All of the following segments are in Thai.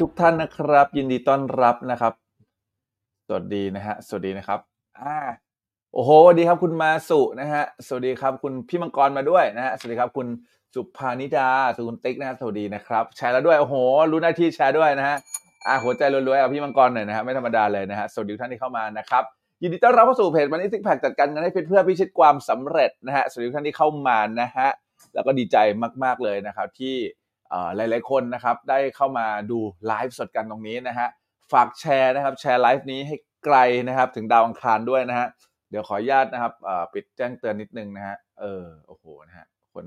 ทุกท่านนะครับ ยินดีต้อนรับนะครับ สวัสดีนะฮะสวัสดีนะครับอ่าโอ้โหสวัสดีครับคุณมาสุนะฮะสวัสดีครับคุณพี่มังกรมาด้วยนะฮะสวัสดีครับคุณสุภานิดาสวัสดีคุณติ๊กนะฮะสวัสดีนะครับ แชร์แล้วด้วยโอ้โห รู้หน้าที่แชร์ด้วยนะฮะอ่าหัวใจรวยๆเอาพี่มังกรหน่อยนะฮะไม่ธรรมดาเลยนะฮะสวัสดีท่านที่เข้ามานะครับยินดีต้อนรับเข้าสู่เพจมันนี่ซิกแพคจัดการเงินให้เพื่อพิชิตความสำเร็จนะฮะสวัสดีท่านที่เข้ามานะฮะแล้วก็ดีใจมากๆเลยนะครับที่ หลาย ๆ คนนะครับได้เข้ามาดูไลฟ์สดกันตรงนี้นะฮะฝากแชร์นะครับแชร์ไลฟ์นี้ให้ไกลนะครับถึงดาวอังคารด้วยนะฮะเดี๋ยวขออนุญาตนะครับปิดแจ้งเตือนนิดนึงนะฮะเออโอ้โหนะฮะคน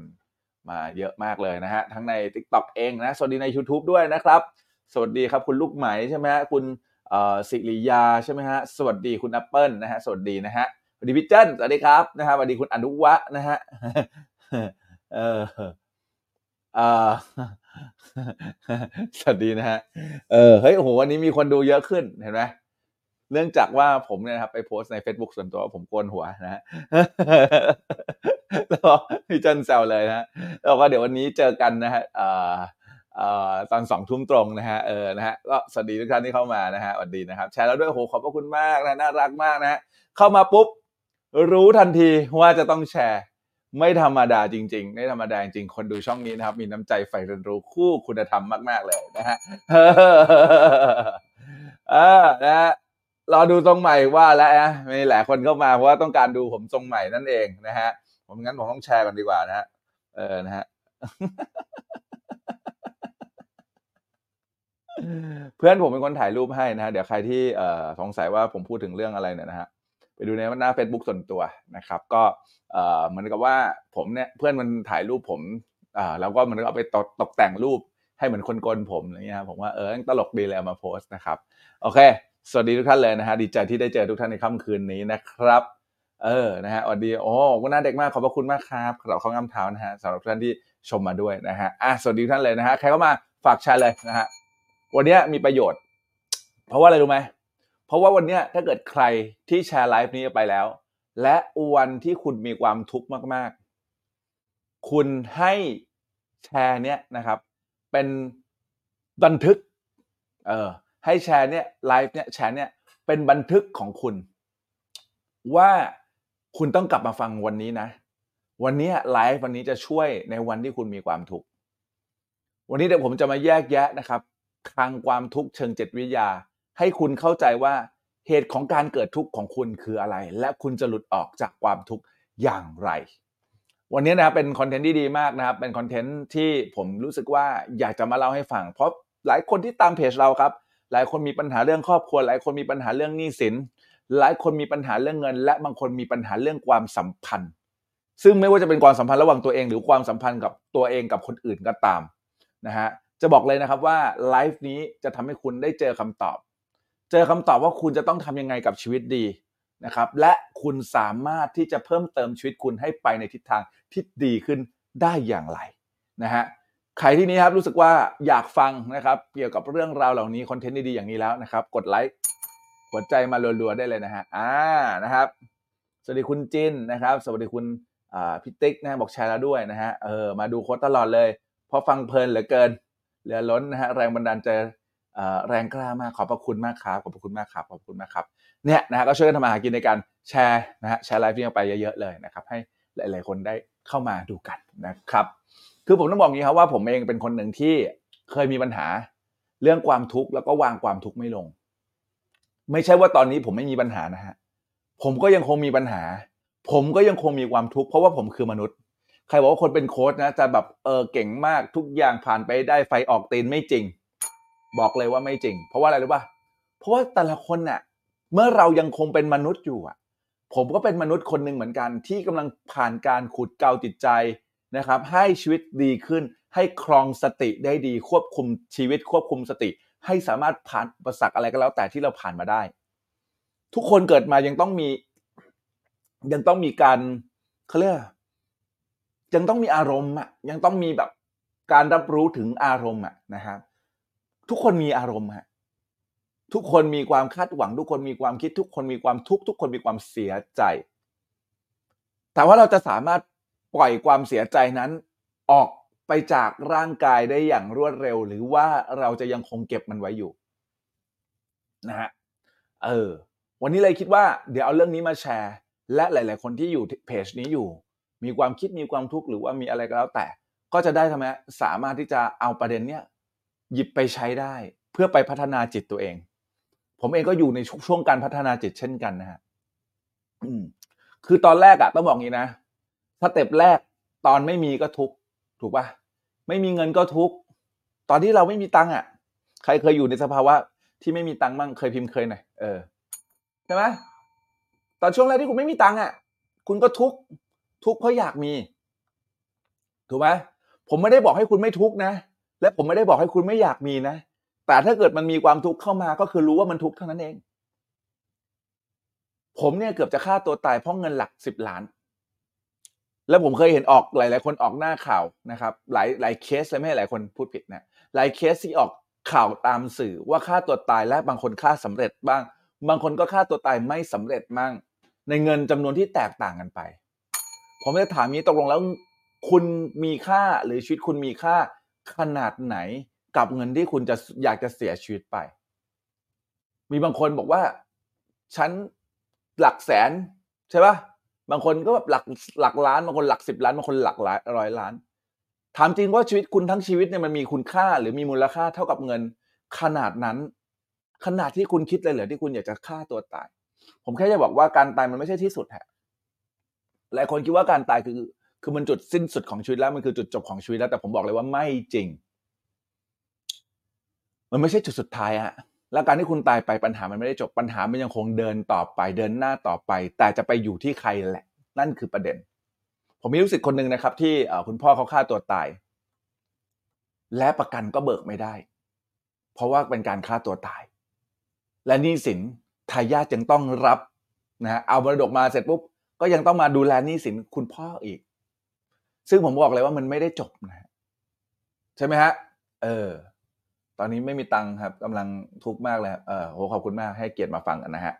มาเยอะมากเลยนะฮะทั้งใน TikTok เองนะสวัสดีใน YouTube ด้วยนะครับ สวัสดีครับคุณลูกไหมใช่ไหมฮะคุณสิริยาใช่ไหมฮะสวัสดีคุณแอปเปิลนะฮะสวัสดีนะฮะสวัสดีพี่เจิ้นสวัสดีครับนะฮะสวัสดีคุณอนุวะนะฮะเออ สวัสดีนะฮะ เออ เฮ้ย โอ้โห วันนี้มีคนดูเยอะขึ้น เห็นไหม เนื่องจากว่าผมเนี่ยครับไปโพสต์ใน Facebook ส่วนตัวว่าผมโกนหัวนะฮะแล้วก็พี่จันแซวเลยนะแล้วก็เดี๋ยววันนี้เจอกันนะฮะเออเอ่อตอนสองทุ่มตรงนะฮะ เออ นะฮะ ก็สวัสดีทุกท่านที่เข้ามานะฮะ สวัสดีนะครับ แชร์แล้วด้วยโห ขอบพระคุณมากนะ น่ารักมากนะฮะ เข้ามาปุ๊บ รู้ทันทีว่าจะต้องแชร์ ไม่ธรรมดาจริงๆไม่ธรรมดาจริงๆคนดูช่องนี้นะครับ มีน้ำใจใฝ่เรียนรู้คู่คุณธรรมมาก ๆ เลยนะฮะเออนะฮะรอดูทรงใหม่ว่าแล้วนะมีหลายคนเข้ามาเพราะว่าต้องการดูผมทรงใหม่นั่นเองนะฮะ ผมงั้นผมต้องแชร์กันดีกว่านะฮะเออนะฮะเพื่อนผมเป็นคนถ่ายรูปให้นะฮะเดี๋ยวใครที่เอ่อสงสัยว่าผมพูดถึงเรื่องอะไรเนี่ยนะฮะ ไปดูในหน้า Facebook ส่วนตัวนะครับ ก็เหมือนกับว่าผมเนี่ยเพื่อนมันถ่ายรูปผมแล้วก็มันก็เอาไปตกตกแต่งรูปให้เหมือนคนโกนผมอะไรเงี้ยครับผมว่าเออตลกดีเลยเอามาโพสต์นะครับ โอเค สวัสดีทุกท่านเลยนะฮะดีใจที่ได้เจอทุกท่านในค่ำคืนนี้นะครับ เออนะฮะสวัสดีโอ้คุณน้าเด็กมากขอบพระคุณมากครับสำหรับข้องามเท้านะฮะสำหรับท่านที่ชมมาด้วยนะฮะอะสวัสดีทุกท่านเลยนะฮะใครเข้ามาฝากแชร์เลยนะฮะวันเนี้ยมีประโยชน์ เพราะว่าอะไรรู้ไหม เพราะว่าวันนี้ถ้าเกิดใครที่แชร์ไลฟ์นี้ไปแล้ว และวันที่คุณมีความทุกข์มาก ๆ คุณให้แชร์เนี้ยนะครับ เป็นบันทึก เออให้แชร์เนี้ยไลฟ์เนี้ยแชร์เนี้ยเป็นบันทึกของคุณ ว่าคุณต้องกลับมาฟังวันนี้นะ วันนี้ไลฟ์วันนี้จะช่วยในวันที่คุณมีความทุกข์วันนี้เดี๋ยวผมจะมาแยกแยะนะครับคลังความทุกข์เชิงจิตวิทยา ให้คุณเข้าใจว่าเหตุของการเกิดทุกข์ของคุณคืออะไร และคุณจะหลุดออกจากความทุกข์อย่างไร วันนี้นะครับเป็นคอนเทนต์ที่ดีมากนะครับ เป็นคอนเทนต์ที่ผมรู้สึกว่าอยากจะมาเล่าให้ฟัง เพราะหลายคนที่ตามเพจเราครับ หลายคนมีปัญหาเรื่องครอบครัว หลายคนมีปัญหาเรื่องหนี้สิน หลายคนมีปัญหาเรื่องเงิน และบางคนมีปัญหาเรื่องความสัมพันธ์ ซึ่งไม่ว่าจะเป็นความสัมพันธ์ระหว่างตัวเอง หรือความสัมพันธ์กับตัวเองกับคนอื่นก็ตามนะฮะ จะบอกเลยนะครับว่าไลฟ์นี้จะทำให้คุณได้เจอคำตอบ เจอคำตอบว่าคุณจะต้องทำยังไงกับชีวิตดีนะครับ และคุณสามารถที่จะเพิ่มเติมชีวิตคุณให้ไปในทิศทางที่ดีขึ้นได้อย่างไรนะฮะใครที่นี้ครับรู้สึกว่าอยากฟังนะครับ เกี่ยวกับเรื่องราวเหล่านี้คอนเทนต์ดีๆอย่างนี้แล้วนะครับ กดไลค์กดใจมารัวๆได้เลยนะฮะอ่านะครับ สวัสดีคุณจินนะครับ สวัสดีคุณพี่ติ๊กนะบอกแชร์แล้วด้วยนะฮะเออมาดูโค้ดตลอดเลย เพราะฟังเพลินเหลือเกิน เหลือล้นนะฮะแรงบันดาลใจ แรงกล้ามากขอบพระคุณมากครับขอบพระคุณมากครับขอบคุณมากครับเนี่ยนะฮะก็ช่วยกันทำมาหากินในการแชร์นะฮะแชร์ไลฟ์นี้ออกไปเยอะๆเลยนะครับให้หลาย ๆ คนได้เข้ามาดูกันนะครับคือผมต้องบอกงี้ครับว่าผมเองเป็นคนหนึ่งที่เคยมีปัญหาเรื่องความทุกข์แล้วก็วางความทุกข์ไม่ลง ไม่ใช่ว่าตอนนี้ผมไม่มีปัญหานะฮะผมก็ยังคงมีปัญหา ผมก็ยังคงมีความทุกข์เพราะว่าผมคือมนุษย์ ใครบอกว่าคนเป็นโค้ชนะจะแบบเออเก่งมากทุกอย่างผ่านไปได้ไฟออกตีนไม่จริง บอกเลยว่าไม่จริง เพราะว่าอะไรรู้ป่ะเพราะว่าแต่ละคนน่ะเมื่อเรายังคงเป็นมนุษย์อยู่อะ ผมก็เป็นมนุษย์คนหนึ่งเหมือนกัน ที่กำลังผ่านการขุดเกลาจิตใจนะครับ ให้ชีวิตดีขึ้น ให้ครองสติได้ดีควบคุมชีวิตควบคุมสติ ให้สามารถผ่านอุปสรรคอะไรก็แล้วแต่ที่เราผ่านมาได้ ทุกคนเกิดมายังต้องมี ยังต้องมีการเขาเรียกยังต้องมีอารมณ์อะยังต้องมีแบบการรับรู้ถึงอารมณ์อะนะครับ ทุกคนมีอารมณ์ฮะทุกคนมีความคาดหวัง ทุกคนมีความคิด ทุกคนมีความทุกข์ทุกคนมีความเสียใจ แต่ว่าเราจะสามารถปล่อยความเสียใจนั้น ออกไปจากร่างกายได้อย่างรวดเร็ว หรือว่าเราจะยังคงเก็บมันไว้อยู่นะฮะเออวันนี้เลยคิดว่าเดี๋ยวเอาเรื่องนี้มาแชร์ และหลาย ๆ คนที่อยู่เพจนี้อยู่ มีความคิดมีความทุกข์หรือว่ามีอะไรก็แล้วแต่ ก็จะได้ทำไมสามารถที่จะเอาประเด็นเนี้ย หยิบไปใช้ได้ เพื่อไปพัฒนาจิตตัวเอง ผมเองก็อยู่ในช่วงการพัฒนาจิตเช่นกันนะฮะคือตอนแรกอะต้องบอกงี้นะสเต็ปแรกตอนไม่มีก็ทุกถูกปะไม่มีเงินก็ทุกตอนที่เราไม่มีตังค์อะใครเคยอยู่ในสภาวะที่ไม่มีตังค์บ้างเคยพิมพ์เคยหน่อยเออใช่ไหมตอนช่วงแรกที่คุณไม่มีตังค์อะคุณก็ทุกทุกเพราะอยากมี ถูกไหมผมไม่ได้บอกให้คุณไม่ทุกนะ และผมไม่ได้บอกให้คุณไม่อยากมีนะ แต่ถ้าเกิดมันมีความทุกข์เข้ามาก็คือรู้ว่ามันทุกข์เท่านั้นเอง ผมเนี่ยเกือบจะฆ่าตัวตายเพราะเงินหลักสิบล้าน แล้วผมเคยเห็นออกหลาย ๆ คนออกหน้าข่าวนะครับ หลายหลายเคสเลยไม่ให้หลายคนพูดผิดนะหลายเคสที่ออกข่าวตามสื่อว่าฆ่าตัวตายและบางคนฆ่าสำเร็จบ้าง บางคนก็ฆ่าตัวตายไม่สำเร็จบ้าง ในเงินจำนวนที่แตกต่างกันไป ผมจะถามนี้ตกลงแล้วคุณมีค่าหรือชีวิตคุณมีค่า ขนาดไหนกับเงินที่คุณจะอยากจะเสียชีวิตไป มีบางคนบอกว่า ฉันหลักแสนใช่ปะบางคนก็แบบหลักหลักล้านบางคนหลักสิบล้านบางคนหลักร้อยร้อยล้าน ถามจริงว่าชีวิตคุณทั้งชีวิตเนี่ยมันมีคุณค่าหรือมีมูลค่าเท่ากับเงิน ขนาดนั้น ขนาดที่คุณคิดเลยเหรอที่คุณอยากจะฆ่าตัวตาย ผมแค่จะบอกว่าการตายมันไม่ใช่ที่สุดฮะหลายคนคิดว่าการตายคือ คือมันจุดสิ้นสุดของชีวิตแล้วมันคือจุดจบของชีวิตแล้วแต่ผมบอกเลยว่าไม่จริง มันไม่ใช่จุดสุดท้ายฮะแล้วการที่คุณตายไปปัญหามันไม่ได้จบปัญหามันยังคงเดินต่อไปเดินหน้าต่อไป แต่จะไปอยู่ที่ใครแหละ นั่นคือประเด็น ผมมีลูกศิษย์คนหนึ่งนะครับ ที่คุณพ่อเขาฆ่าตัวตาย และประกันก็เบิกไม่ได้ เพราะว่าเป็นการฆ่าตัวตาย และหนี้สินทายาทยังต้องรับนะฮะเอามรดกมาเสร็จปุ๊บก็ยังต้องมาดูแลหนี้สินคุณพ่ออีก ซึ่งผมบอกเลยว่ามันไม่ได้จบนะใช่ไหมฮะ เออ ตอนนี้ไม่มีตังค์ครับกำลังทุกข์มากเลยเออโหขอบคุณมากให้เกียรติมาฟังกันนะฮะ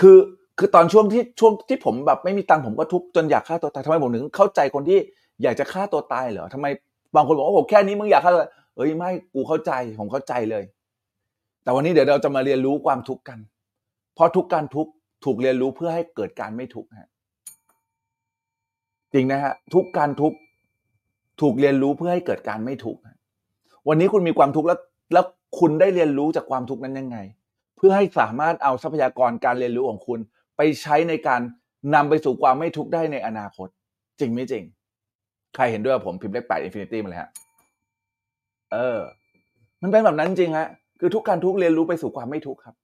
คือคือตอนช่วงที่ช่วงที่ผมแบบไม่มีตังค์ผมก็ทุกข์จนอยากฆ่าตัวตายทำไมผมถึงเข้าใจคนที่อยากจะฆ่าตัวตายเหรอทำไมบางคนบอกว่าโอ้แค่นี้มึงอยากฆ่าตัวเอ้ยไม่กูเข้าใจผมเข้าใจเลย แต่วันนี้เดี๋ยวเราจะมาเรียนรู้ความทุกข์กัน เพราะทุกการทุกข์ถูกเรียนรู้เพื่อให้เกิดการไม่ทุกข์ฮะ จริงนะฮะทุกการทุกถูกเรียนรู้เพื่อให้เกิดการไม่ทุกข์วันนี้คุณมีความทุกข์แล้วแล้วคุณได้เรียนรู้จากความทุกข์นั้นยังไง เพื่อให้สามารถเอาทรัพยากรการเรียนรู้ของคุณ ไปใช้ในการนำไปสู่ความไม่ทุกข์ได้ในอนาคต จริงไม่จริง ใครเห็นด้วยผมพิมพ์เลขแปด infinity มาเลยฮะเออ มันเป็นแบบนั้นจริงฮะคือทุกการทุกเรียนรู้ไปสู่ความไม่ทุกข์ครับ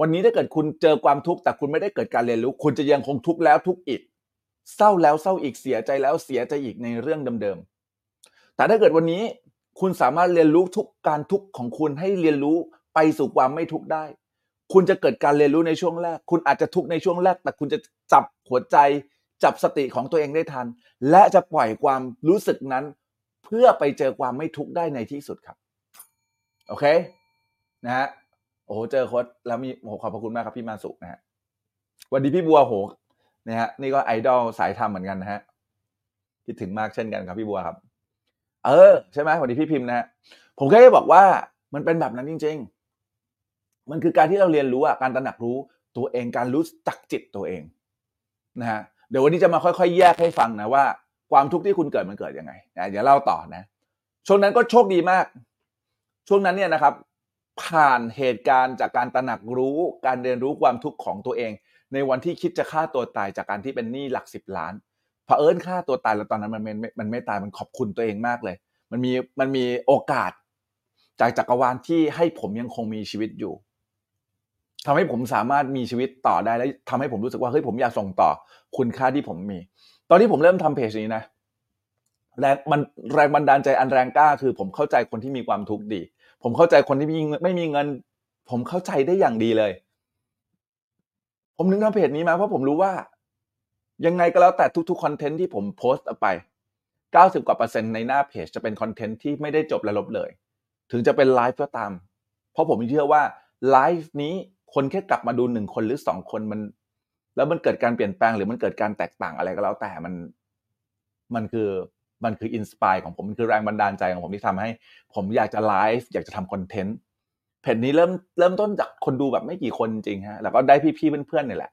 วันนี้ถ้าเกิดคุณเจอความทุกข์แต่คุณไม่ได้เกิดการเรียนรู้ คุณจะยังคงทุกข์แล้วทุกข์อีก เศร้าแล้วเศร้าอีกเสียใจแล้วเสียใจอีกในเรื่องเดิมๆ แต่ถ้าเกิดวันนี้คุณสามารถเรียนรู้ทุกการทุกข์ของคุณให้เรียนรู้ไปสู่ความไม่ทุกข์ได้ คุณจะเกิดการเรียนรู้ในช่วงแรก คุณอาจจะทุกข์ในช่วงแรก แต่คุณจะจับหัวใจ จับสติของตัวเองได้ทัน และจะปล่อยความรู้สึกนั้น เพื่อไปเจอความไม่ทุกข์ได้ในที่สุดครับโอเคนะฮะโอ้โหเจอโค้ดแล้วมีโอ้โหขอบพระคุณมากครับพี่มาสุนะฮะวันดีพี่บัวโห นะฮะนี่ก็ไอดอลสายธรรมเหมือนกันนะฮะคิดถึงมากเช่นกันครับพี่บัวครับ เออ ใช่ไหมวัสดีพี่พิมพ์นะฮะผมแค่จะบอกว่ามันเป็นแบบนั้นจริง ๆ มันคือการที่เราเรียนรู้อะการตระหนักรู้ตัวเองการรู้จักจิตตัวเองนะฮะเดี๋ยววันนี้จะมาค่อยๆ แยกให้ฟังนะว่า ความทุกข์ที่คุณเกิดมันเกิดยังไงนะเดี๋ยวเล่าต่อนะ ช่วงนั้นก็โชคดีมาก ช่วงนั้นเนี่ยนะครับ ผ่านเหตุการณ์จากการตระหนักรู้ การเรียนรู้ความทุกข์ของตัวเอง ในวันที่คิดจะฆ่าตัวตายจากการที่เป็นหนี้หลักสิบล้านเผอิญฆ่าตัวตายแล้วตอนนั้นมันไม่มันไม่ตายมันขอบคุณตัวเองมากเลย มันมีมันมีโอกาส จากจักรวาลที่ให้ผมยังคงมีชีวิตอยู่ทำให้ผมสามารถมีชีวิตต่อได้และทำให้ผมรู้สึกว่าเฮ้ยผมอยากส่งต่อคุณค่าที่ผมมี ตอนที่ผมเริ่มทำเพจนี้นะแรงมันแรงบันดาลใจอันแรงกล้า คือผมเข้าใจคนที่มีความทุกข์ดี ผมเข้าใจคนที่ไม่มีเงิน ผมเข้าใจได้อย่างดีเลย ผมนึกทำเพจนี้มาเพราะผมรู้ว่า ยังไงก็แล้วแต่ทุกๆคอนเทนต์ที่ผมโพสต์ออกไป 90 กว่าเปอร์เซ็นต์ในหน้าเพจจะเป็นคอนเทนต์ที่ไม่ได้จบและลบเลย ถึงจะเป็นไลฟ์ก็ตาม เพราะผมเชื่อว่าไลฟ์นี้คนแค่กลับมาดูหนึ่งคนหรือสองคนมัน แล้วมันเกิดการเปลี่ยนแปลงหรือมันเกิดการแตกต่างอะไรก็แล้วแต่มันมันคือมันคือ inspire ของผมมันคือแรงบันดาลใจของผมที่ทำให้ ผมอยากจะไลฟ์อยากจะทำคอนเทนต์ เพจนี้เริ่มเริ่มต้นจากคนดูแบบไม่กี่คนจริงฮะแล้วก็ได้พี่ๆเพื่อนๆเนี่ยแหละ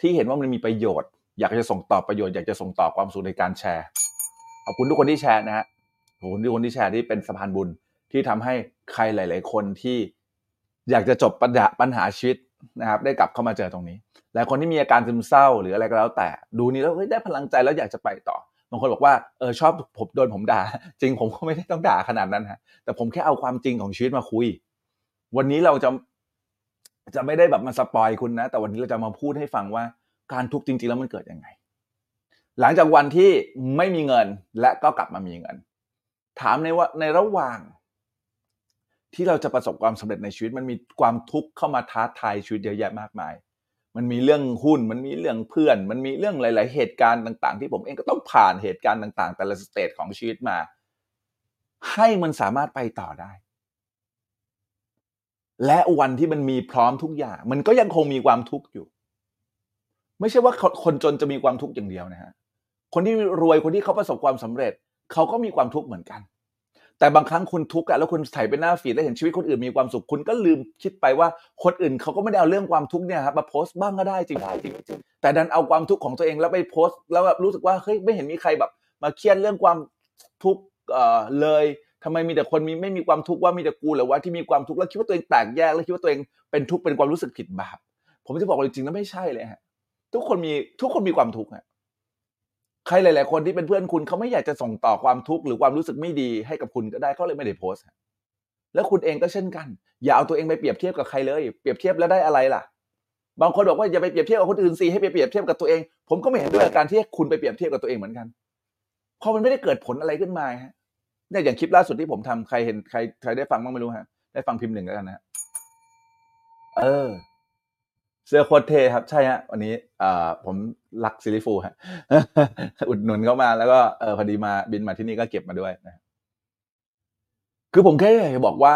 ที่เห็นว่ามันมีประโยชน์ อยากจะส่งต่อประโยชน์อยากจะส่งต่อความสุขในการแชร์ขอบคุณทุกคนที่แชร์นะฮะขอบคุณทุกคนที่แชร์ที่เป็นสะพานบุญที่ทำให้ใครหลาย ๆ คนที่อยากจะจบปัญหาปัญหาชีวิตนะครับ ได้กลับเข้ามาเจอตรงนี้และคนที่มีอาการซึมเศร้าหรืออะไรก็แล้วแต่ ดูนี้แล้วได้พลังใจแล้วอยากจะไปต่อบางคนบอกว่าเออชอบผมโดนผมด่า จริงผมก็ไม่ได้ต้องด่าขนาดนั้นฮะแต่ผมแค่เอาความจริงของชีวิตมาคุย วันนี้เราจะจะไม่ได้แบบมา spoil คุณนะ แต่วันนี้เราจะมาพูดให้ฟังว่าการทุกข์จริง ๆ แล้วมันเกิดยังไง หลังจากวันที่ไม่มีเงินและก็กลับมามีเงิน ถามในว่าในระหว่าง ที่เราจะประสบความสำเร็จในชีวิต มันมีความทุกข์เข้ามาท้าทายชีวิตเยอะแยะมากมาย มันมีเรื่องหุ้น มันมีเรื่องเพื่อน มันมีเรื่องหลาย ๆ เหตุการณ์ต่าง ๆ ที่ผมเองก็ต้องผ่านเหตุการณ์ต่าง ๆ แต่ละ stage ของชีวิตมา ให้มันสามารถไปต่อได้ และวันที่มันมีพร้อมทุกอย่าง มันก็ยังคงมีความทุกข์อยู่ ไม่ใช่ว่าคนจนจะมีความทุกข์อย่างเดียวนะฮะคนที่รวยคนที่เขาประสบความสำเร็จ เขาก็มีความทุกข์เหมือนกัน แต่บางครั้งคุณทุกข์อะแล้วคุณถ่ไปหน้าฟีดแล้วเห็นชีวิตคนอื่นมีความสุขคุณก็ลืมคิดไปว่าคนอื่นเขาก็ไม่ได้เอาเรื่องความทุกข์เนี่ยครับมาโพสต์บ้างก็ได้จริงจริงแต่ดันเอาความทุกข์ของตัวเองแล้วไปโพสต์แล้วแบบรู้สึกว่าเฮ้ยไม่เห็นมีใครแบบ มาเครียดเรื่องความทุกข์เลย ทำไมมีแต่คนมีไม่มีความทุกข์ว่ามีแต่กูหรือว่าที่มีความทุกข์แล้วคิดว่าตัวเองแตกแยกแล้วคิดว่าตัวเองเป็นทุกข์เป็นความรู้สึกผิดบาปผมจะบอกเลยจริงๆแล้วไม่ใช่เลยฮะทุกคนมีทุกคนมีความทุกข์ฮะใครหลาย ๆ คนที่เป็นเพื่อนคุณเขาไม่อยากจะส่งต่อความทุกข์หรือความรู้สึกไม่ดีให้กับคุณก็ได้เขาเลยไม่ได้โพสต์แล้วคุณเองก็เช่นกัน อย่าเอาตัวเองไปเปรียบเทียบกับใครเลย เปรียบเทียบแล้วได้อะไรล่ะ บางคนบอกว่าอย่าไปเปรียบเทียบกับคนอื่นสิให้ไปเปรียบเทียบกับตัวเอง ผมก็ไม่เห็นด้วยกับการที่คุณไปเปรียบเทียบกับตัวเองเหมือนกันเพราะมันไม่ได้เกิดผลอะไรขึ้นมาฮะ เนี่ยอย่างคลิปล่าสุดที่ผมทำใครเห็นใครใครได้ฟังบ้างไม่รู้ฮะได้ฟังพิมพ์หนึ่งแล้วกันนะเออ เสื้อโคตรเทครับ ใช่ฮะวันนี้อ่อผมรักซิลิฟูฮะอุดหนุนเข้ามาแล้วก็เออพอดีมาบินมาที่นี่ก็เก็บมาด้วยนะคือผมแค่อยากจะบอกว่า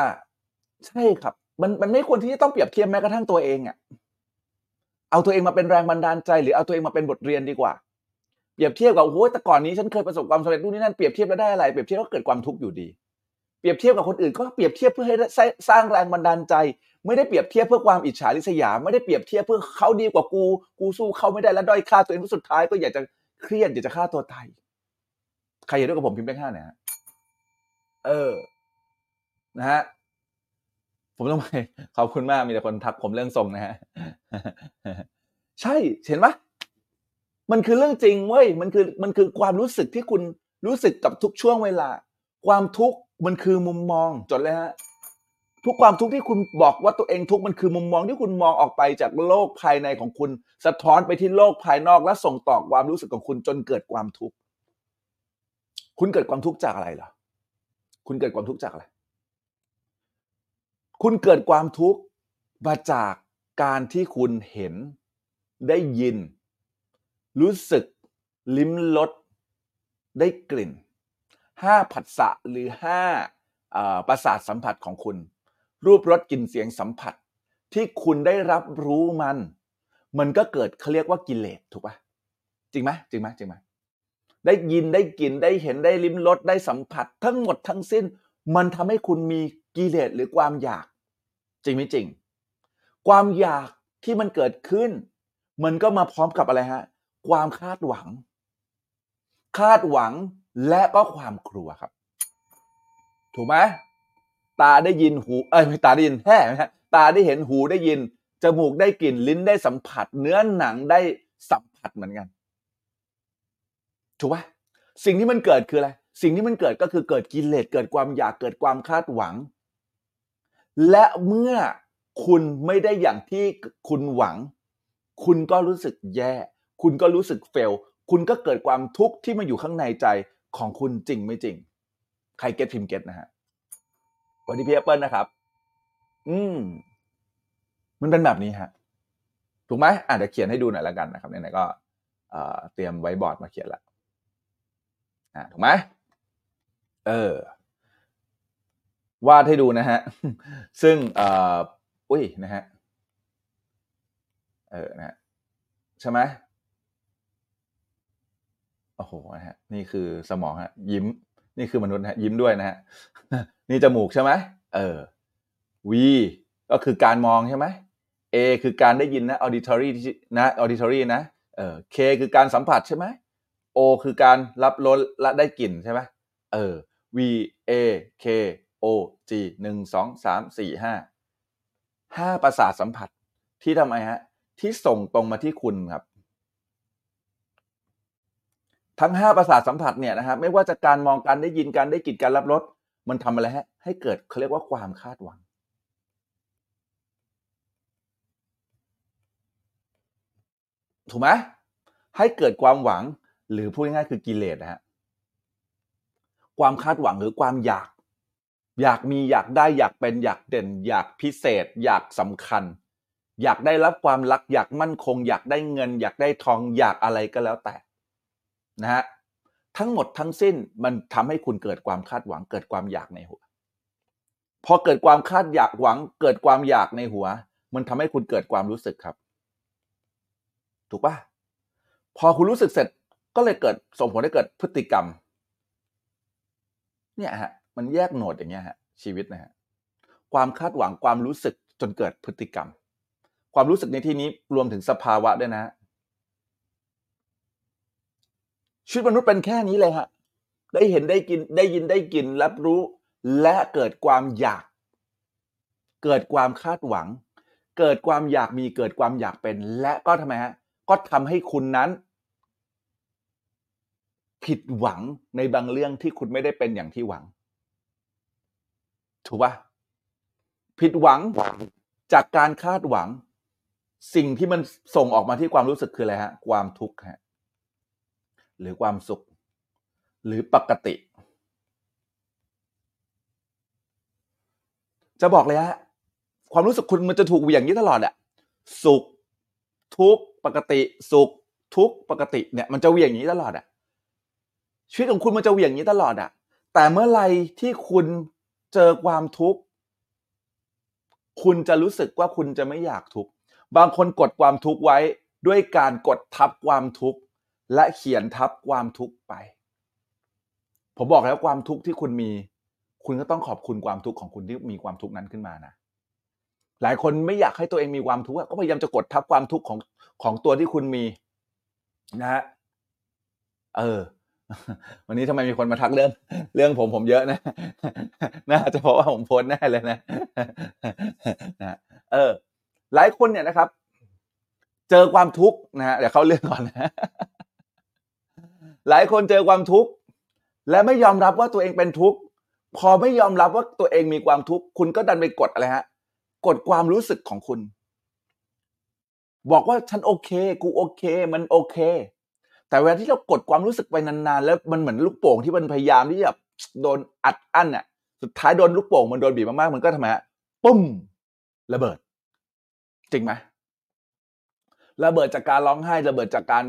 ใช่ครับ มันมันไม่ควรที่จะต้องเปรียบเทียบแม้กระทั่งตัวเองอะเอาตัวเองมาเป็นแรงบันดาลใจหรือเอาตัวเองมาเป็นบทเรียนดีกว่า เปรียบเทียบกับโอ้ยแต่ก่อนนี้ฉันเคยประสบความสำเร็จนู่นนี่นั่นเปรียบเทียบแล้วได้อะไรเปรียบเทียบก็เกิดความทุกข์อยู่ดี เปรียบเทียบกับคนอื่นก็เปรียบเทียบเพื่อให้สร้างแรงบันดาลใจ ไม่ได้เปรียบเทียบเพื่อความอิจฉาริษยา ไม่ได้เปรียบเทียบเพื่อเขาดีกว่ากูกูสู้เขาไม่ได้แล้วด้อยค่าตัวเองสุดท้ายก็อยากจะเครียดอยากจะฆ่าตัวตายใครเห็นด้วยกับผมพิมพ์เลขห้าเนี่ยฮะเออ นะฮะผมต้องไปขอบคุณมากมีแต่คนทักผมเรื่องทรงนะฮะใช่เห็นไหม มันคือเรื่องจริงเว้ยมันคือมันคือความรู้สึกที่คุณรู้สึกกับทุกช่วงเวลา ความทุกข์มันคือมุมมองจดเลยฮะทุกความทุกข์ที่คุณบอกว่าตัวเองทุกข์มันคือมุมมองที่คุณมองออกไปจากโลกภายในของคุณ สะท้อนไปที่โลกภายนอกและส่งต่อความรู้สึกของคุณจนเกิดความทุกข์คุณเกิดความทุกข์จากอะไรเหรอคุณเกิดความทุกข์จากอะไรคุณเกิดความทุกข์มาจากการที่คุณเห็นได้ยิน รู้สึกลิ้มรสได้กลิ่นห้าผัสสะหรือห้าเอ่อประสาทสัมผัสของคุณ รูปรสกลิ่นเสียงสัมผัส ที่คุณได้รับรู้มัน มันก็เกิดเขาเรียกว่ากิเลสถูกปะจริงไหมจริงไหมจริงไหมได้ยินได้กลิ่นได้เห็นได้ลิ้มรสได้สัมผัส ทั้งหมดทั้งสิ้น มันทำให้คุณมีกิเลสหรือความอยาก จริงไหมจริง ความอยากที่มันเกิดขึ้น มันก็มาพร้อมกับอะไรฮะ ความคาดหวัง คาดหวังและก็ความกลัวครับ ถูกไหมตาได้ยินหูเอ้ยไม่ตาได้ยินแฮ่ไม่ใช่ตาได้เห็นหูได้ยินจมูกได้กลิ่นลิ้นได้สัมผัส เนื้อหนังได้สัมผัสเหมือนกัน ถูกปะสิ่งที่มันเกิดคืออะไร สิ่งที่มันเกิดก็คือเกิดกิเลสเกิดความอยากเกิดความคาดหวัง และเมื่อคุณไม่ได้อย่างที่คุณหวัง คุณก็รู้สึกแย่ คุณก็รู้สึก fail คุณก็เกิดความทุกข์ที่มาอยู่ข้างในใจของคุณจริงไม่จริง ใคร get พิมพ์ get นะฮะวันนี้พี่แอปเปิลนะครับ อืม มันเป็นแบบนี้ฮะ ถูกไหมอะเดี๋ยวเขียนให้ดูหน่อยแล้วกันนะครับไหนๆก็เตรียมไว้บอร์ดมาเขียนละอะถูกไหมเออ วาดให้ดูนะฮะ ซึ่งเอ่ออุ้ยนะฮะ เออนะฮะใช่ไหม โอ้โหนะฮะนี่คือสมองฮะยิ้ม นี่คือมนุษย์ฮะยิ้มด้วยนะฮะนี่จมูกใช่ไหมเออ V ก็คือการมองใช่ไหม A คือการได้ยินนะ auditory นะ auditory นะเออ K คือการสัมผัสใช่ไหม O คือการรับรสและได้กลิ่นใช่ไหมเออ V A K O G หนึ่งสองสามสี่ห้าห้าประสาทสัมผัสที่ทำไมฮะ ที่ส่งตรงมาที่คุณครับ ทั้งห้าประสาทสัมผัสเนี่ยนะครับไม่ว่าจะการมองการได้ยินการได้กลิ่นการรับรสมันทำอะไรฮะให้เกิดเขาเรียกว่าความคาดหวัง ถูกไหมให้เกิดความหวังหรือพูดง่ายๆคือกิเลสนะฮะความคาดหวังหรือความอยาก อยากมีอยากได้อยากเป็นอยากเด่น อยากพิเศษ อยากสำคัญ อยากได้รับความรัก อยากมั่นคง อยากได้เงิน อยากได้ทองอยากอะไรก็แล้วแต่ นะฮะทั้งหมดทั้งสิ้นมันทำให้คุณเกิดความคาดหวัง เกิดความอยากในหัว พอเกิดความคาดอยากหวัง เกิดความอยากในหัว มันทำให้คุณเกิดความรู้สึกครับ ถูกปะพอคุณรู้สึกเสร็จก็เลยเกิดส่งผลให้เกิดพฤติกรรม เนี่ยฮะมันแยกโหนดอย่างเงี้ยฮะชีวิตนะฮะความคาดหวังความรู้สึกจนเกิดพฤติกรรม ความรู้สึกในที่นี้รวมถึงสภาวะด้วยนะฮะ ชีวิตมนุษย์เป็นแค่นี้เลยฮะ ได้เห็นได้กินได้ยินได้กินรับรู้ และเกิดความอยาก เกิดความคาดหวัง เกิดความอยากมีเกิดความอยากเป็น และก็ทำไมฮะก็ทำให้คุณนั้น ผิดหวังในบางเรื่องที่คุณไม่ได้เป็นอย่างที่หวัง ถูกปะผิดหวังจากการคาดหวัง สิ่งที่มันส่งออกมาที่ความรู้สึกคืออะไรฮะ ความทุกข์ฮะ หรือความสุข หรือปกติ จะบอกเลยฮะความรู้สึกคุณมันจะถูกเวียงอย่างนี้ตลอดอะสุข ทุกปกติ สุข ทุกปกติเนี่ย มันจะเวียงอย่างนี้ตลอดอะชีวิตของคุณมันจะเวียงอย่างนี้ตลอดอะแต่เมื่อไหรที่คุณเจอความทุกข์คุณจะรู้สึกว่าคุณจะไม่อยากทุกข์บางคนกดความทุกข์ไว้ด้วยการกดทับความทุกข์ และเขียนทับความทุกข์ไป ผมบอกแล้วความทุกข์ที่คุณมี คุณก็ต้องขอบคุณความทุกข์ของคุณที่มีความทุกข์นั้นขึ้นมานะ หลายคนไม่อยากให้ตัวเองมีความทุกข์ก็พยายามจะกดทับความทุกข์ของของตัวที่คุณมีนะฮะเออ วันนี้ทำไมมีคนมาทักเรื่อง เรื่องผมผมเยอะนะ น่าจะเพราะว่าผมโพสแน่เลยนะนะเออ หลายคนเนี่ยนะครับ เจอความทุกข์นะฮะเดี๋ยวเข้าเรื่องก่อนนะ หลายคนเจอความทุกข์และไม่ยอมรับว่าตัวเองเป็นทุกข์พอไม่ยอมรับว่าตัวเองมีความทุกข์คุณก็ดันไปกดอะไรฮะ กดความรู้สึกของคุณ บอกว่าฉันโอเค กูโอเค มันโอเค แต่เวลาที่เรากดความรู้สึกไปนานๆ แล้วมันเหมือนลูกโป่งที่มันพยายามที่จะโดนอัดอั้นอะ สุดท้ายโดนลูกโป่งมันโดนบีบมากๆมันก็ทำไมฮะปุ้มระเบิด จริงไหมระเบิดจากการร้องไห้ระเบิดจากการ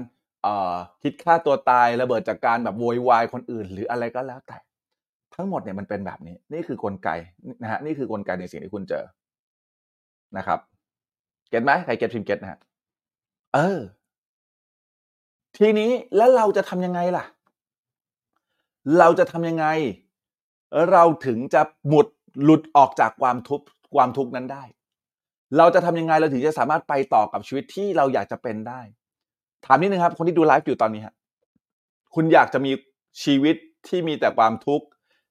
คิดฆ่าตัวตายระเบิดจากการแบบโวยวายคนอื่น หรืออะไรก็แล้วแต่ ทั้งหมดเนี่ยมันเป็นแบบนี้ นี่คือกลไกนะฮะนี่คือกลไกในสิ่งที่คุณเจอนะครับ get ไหมใคร get พิมพ์ get นะฮะเออ ทีนี้แล้วเราจะทำยังไงล่ะ เราจะทำยังไง เราถึงจะหมุดหลุดออกจากความทุกข์ความทุกข์นั้นได้ เราจะทำยังไงเราถึงจะสามารถไปต่อกับชีวิตที่เราอยากจะเป็นได้ ถามนิดนึงครับ คนที่ดูไลฟ์อยู่ตอนนี้ฮะคุณอยากจะมีชีวิตที่มีแต่ความทุกข์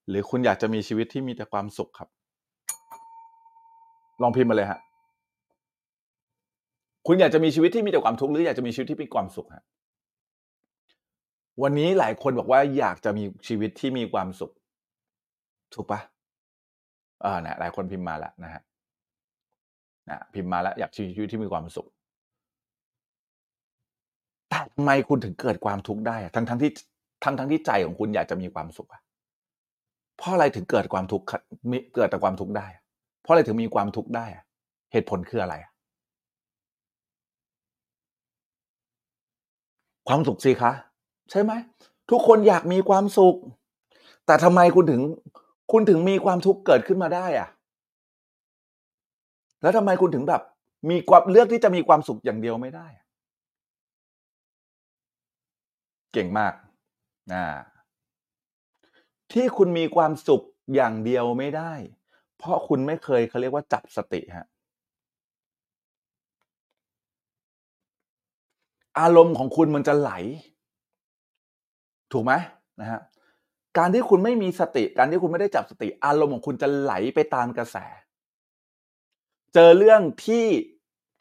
หรือคุณอยากจะมีชีวิตที่มีแต่ความสุขครับ ลองพิมพ์มาเลยฮะคุณอยากจะมีชีวิตที่มีแต่ความทุกข์หรืออยากจะมีชีวิตที่มีความสุขฮะวันนี้หลายคนบอกว่าอยากจะมีชีวิตที่มีความสุข ถูกปะอ่านะหลายคนพิมพ์มาแล้วนะฮะนะพิมพ์มาแล้วอยากชีวิตที่มีความสุข แต่ทำไมคุณถึงเกิดความทุกข์ได้ทั้งทั้งที่ทั้งทั้งที่ใจของคุณอยากจะมีความสุขอะเพราะอะไรถึงเกิดความทุกข์เกิดแต่ความทุกข์ได้ เพราะอะไรถึงมีความทุกข์ได้ เหตุผลคืออะไร ความสุขสิคะใช่ไหมทุกคนอยากมีความสุข แต่ทำไมคุณถึง คุณถึงมีความทุกข์เกิดขึ้นมาได้อะแล้วทำไมคุณถึงแบบ มีความเลือกที่จะมีความสุขอย่างเดียวไม่ได้ เก่งมากอ่าที่คุณมีความสุขอย่างเดียวไม่ได้ เพราะคุณไม่เคยเขาเรียกว่าจับสติฮะอารมณ์ของคุณมันจะไหล ถูกไหมนะฮะการที่คุณไม่มีสติ การที่คุณไม่ได้จับสติ อารมณ์ของคุณจะไหลไปตามกระแส เจอเรื่องที่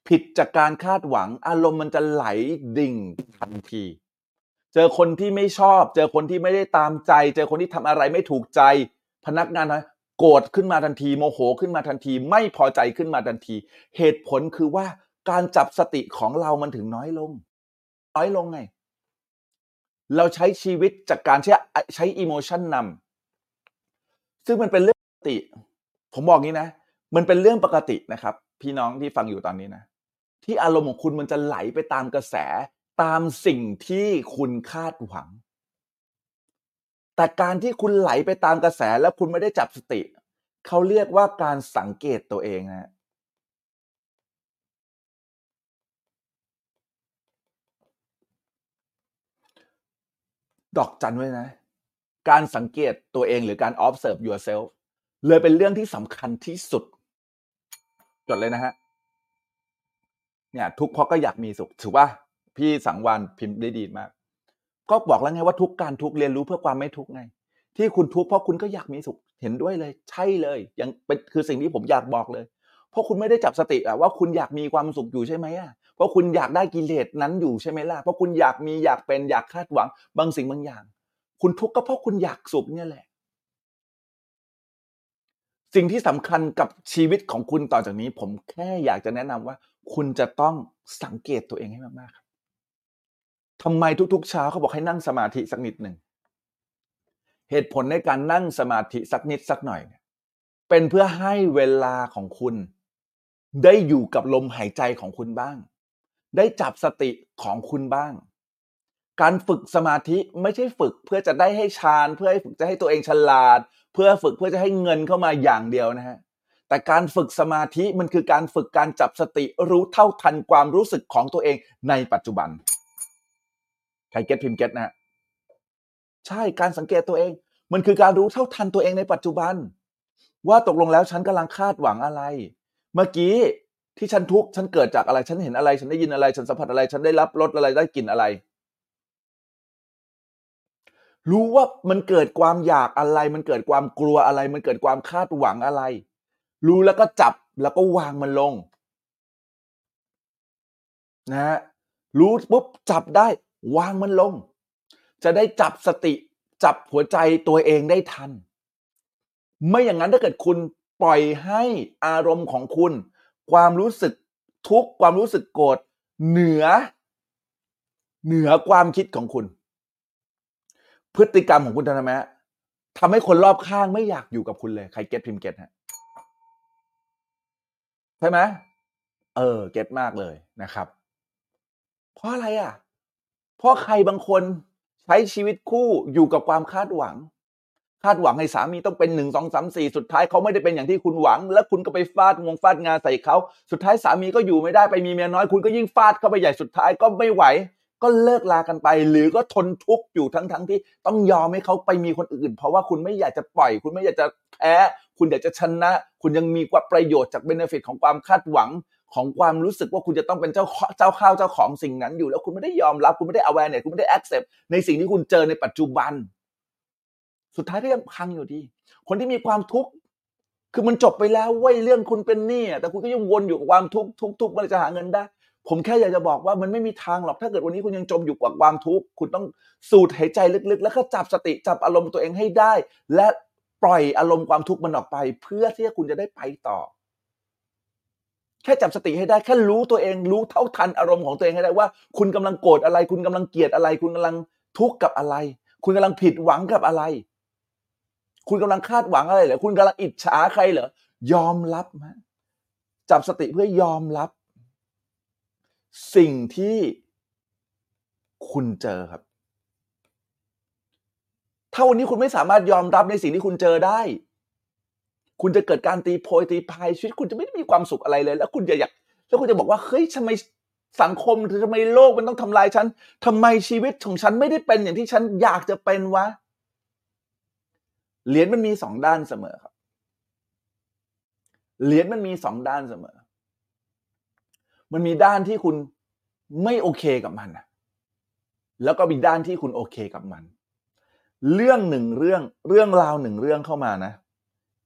ผิดจากการคาดหวัง อารมณ์มันจะไหลดิ่งทันที เจอคนที่ไม่ชอบ เจอคนที่ไม่ได้ตามใจ เจอคนที่ทำอะไรไม่ถูกใจ พนักงานนะโกรธขึ้นมาทันทีโมโหขึ้นมาทันที ไม่พอใจขึ้นมาทันที เหตุผลคือว่าการจับสติของเรามันถึงน้อยลง น้อยลงไง เราใช้ชีวิตจากการใช้ใช้อิโมชันนำซึ่งมันเป็นเรื่องปกติ ผมบอกงี้นะ มันเป็นเรื่องปกตินะครับ พี่น้องที่ฟังอยู่ตอนนี้นะ ที่อารมณ์ของคุณมันจะไหลไปตามกระแส ตามสิ่งที่คุณคาดหวัง แต่การที่คุณไหลไปตามกระแสแล้วคุณไม่ได้จับสติ เขาเรียกว่าการสังเกตตัวเองนะดอกจันไว้นะ การสังเกตตัวเองหรือการ observe yourself เลยเป็นเรื่องที่สำคัญที่สุด จดเลยนะฮะ เนี่ย ทุกเพราะก็อยากมีสุข ถือว่า พี่สังวานพิมพ์ได้ดีมาก ก็บอกแล้วไงว่าทุกการทุกเรียนรู้เพื่อความไม่ทุกไง ที่คุณทุกเพราะคุณก็อยากมีสุขเห็นด้วยเลย ใช่เลยยังเป็นคือสิ่งที่ผมอยากบอกเลย เพราะคุณไม่ได้จับสติอะว่าคุณอยากมีความสุขอยู่ใช่ไหมอะเพราะคุณอยากได้กิเลสนั้นอยู่ใช่ไหมล่ะเพราะคุณอยากมีอยากเป็นอยากคาดหวัง บางสิ่งบางอย่าง คุณทุกข์ก็เพราะคุณอยากสุขเนี่ยแหละสิ่งที่สำคัญกับชีวิตของคุณต่อจากนี้ ผมแค่อยากจะแนะนำว่า คุณจะต้องสังเกตตัวเองให้มากๆครับ ทำไมทุกๆเช้าเขาบอกให้นั่งสมาธิสักนิดหนึ่งเหตุผลในการนั่งสมาธิสักนิดสักหน่อยเนี่ยเป็นเพื่อให้เวลาของคุณ ได้อยู่กับลมหายใจของคุณบ้าง ได้จับสติของคุณบ้าง การฝึกสมาธิไม่ใช่ฝึกเพื่อจะได้ให้ฌานเพื่อให้ฝึกจะให้ตัวเองฉลาด เพื่อฝึกเพื่อจะให้เงินเข้ามาอย่างเดียวนะฮะแต่การฝึกสมาธิมันคือการฝึกการจับสติรู้เท่าทันความรู้สึกของตัวเองในปัจจุบัน ใครเก็ตพิมพ์เก็ตนะฮะใช่การสังเกตตัวเอง มันคือการรู้เท่าทันตัวเองในปัจจุบัน ว่าตกลงแล้วฉันกำลังคาดหวังอะไร เมื่อกี้ที่ฉันทุกข์ฉันเกิดจากอะไร ฉันเห็นอะไร ฉันได้ยินอะไร ฉันสัมผัสอะไร ฉันได้รับรสอะไรได้กลิ่นอะไร รู้ว่ามันเกิดความอยากอะไร มันเกิดความกลัวอะไร มันเกิดความคาดหวังอะไร รู้แล้วก็จับแล้วก็วางมันลง นะฮะรู้ปุ๊บจับได้ วางมันลง จะได้จับสติจับหัวใจตัวเองได้ทัน ไม่อย่างนั้นถ้าเกิดคุณปล่อยให้อารมณ์ของคุณ ความรู้สึกทุกข์ความรู้สึกโกรธเหนือ เหนือความคิดของคุณ พฤติกรรมของคุณทำไมฮะทำให้คนรอบข้างไม่อยากอยู่กับคุณเลย ใครเก็ตพิมพ์เก็ตฮะใช่ไหมเออ เก็ตมากเลยนะครับ เพราะอะไรอะ เพราะใครบางคนใช้ชีวิตคู่อยู่กับความคาดหวัง คาดหวังให้สามีต้องเป็นหนึ่งสองสามสี่สุดท้ายเขาไม่ได้เป็นอย่างที่คุณหวัง แล้วคุณก็ไปฟาดงวงฟาดงานใส่เขาสุดท้ายสามีก็อยู่ไม่ได้ไปมีเมียน้อยคุณก็ยิ่งฟาดเข้าไปใหญ่สุดท้ายก็ไม่ไหว ก็เลิกลากันไป หรือก็ทนทุกข์อยู่ทั้งทั้งที่ต้องยอมให้เขาไปมีคนอื่น เพราะว่าคุณไม่อยากจะปล่อย คุณไม่อยากจะแพ้คุณอยากจะชนะ คุณยังมีความประโยชน์จากเบนฟิตของความคาดหวัง ของความรู้สึกว่าคุณจะต้องเป็นเจ้าเจ้าข้าวเจ้าของสิ่งนั้นอยู่ แล้วคุณไม่ได้ยอมรับคุณไม่ได้ awareness คุณไม่ได้ accept ในสิ่งที่คุณเจอในปัจจุบัน สุดท้ายก็ยังพังอยู่ดี คนที่มีความทุกข์คือมันจบไปแล้วเว้ยเรื่องคุณเป็นหนี้แต่คุณก็ยังวนอยู่กับความทุกข์ทุกข์ทุกข์เมื่อจะหาเงินได้ ผมแค่อยากจะบอกว่ามันไม่มีทางหรอกถ้าเกิดวันนี้คุณยังจมอยู่กับความทุกข์คุณต้องสูดหายใจลึกๆ แล้วก็จับสติจับอารมณ์ตัวเองให้ได้ และปล่อยอารมณ์ความทุกข์มันออกไป เพื่อที่คุณจะได้ไปต่อ แค่จับสติให้ได้แค่รู้ตัวเองรู้เท่าทันอารมณ์ของตัวเองให้ได้ว่า คุณกำลังโกรธอะไร คุณกำลังเกลียดอะไร คุณกำลังทุกข์กับอะไร คุณกำลังผิดหวังกับอะไร คุณกำลังคาดหวังอะไรเหรอคุณกำลังอิจฉาใครเหรอยอมรับนะจับสติเพื่อยอมรับ สิ่งที่คุณเจอครับ ถ้าวันนี้คุณไม่สามารถยอมรับในสิ่งที่คุณเจอได้ คุณจะเกิดการตีโพยตีพายชีวิต คุณจะไม่ได้มีความสุขอะไรเลย แล้วคุณจะอยากแล้วคุณจะบอกว่าเฮ้ยทำไมสังคมทำไมโลกมันต้องทำลายฉันทำไมชีวิตของฉันไม่ได้เป็นอย่างที่ฉันอยากจะเป็นวะเหรียญมันมีสองด้านเสมอครับเหรียญมันมีสองด้านเสมอ มันมีด้านที่คุณไม่โอเคกับมันนะแล้วก็มีด้านที่คุณโอเคกับมัน เรื่องหนึ่งเรื่องเรื่องราวหนึ่งเรื่องเข้ามานะ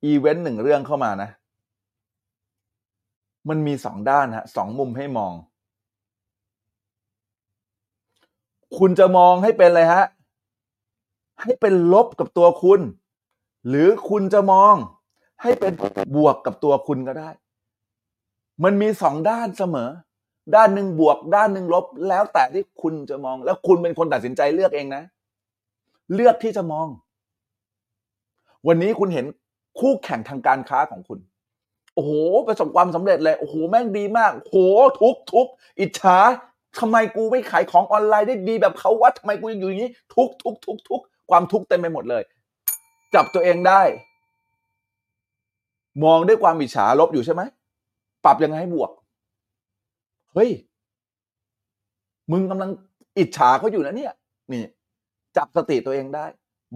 อีเวนต์หนึ่งเรื่องเข้ามานะ มันมีสองด้านฮะสองมุมให้มอง คุณจะมองให้เป็นอะไรฮะ ให้เป็นลบกับตัวคุณ หรือคุณจะมองให้เป็นบวกกับตัวคุณก็ได้ มันมีสองด้านเสมอ ด้านหนึ่งบวก ด้านหนึ่งลบ แล้วแต่ที่คุณจะมอง แล้วคุณเป็นคนตัดสินใจเลือกเองนะ เลือกที่จะมอง วันนี้คุณเห็น คู่แข่งทางการค้าของคุณ โอ้โหประสบความสำเร็จเลย โอ้โหแม่งดีมากโอ้โหทุกทุกอิจฉาทำไมกูไม่ขายของออนไลน์ได้ดีแบบเขาวะทำไมกูยังอยู่อย่างนี้ ทุกทุกทุกทุกความทุกข์เต็มไปหมดเลย จับตัวเองได้ มองด้วยความอิจฉาลบอยู่ใช่ไหมปรับยังไงให้บวกเฮ้ยมึงกำลังอิจฉาเขาอยู่นะเนี่ยนี่จับสติตัวเองได้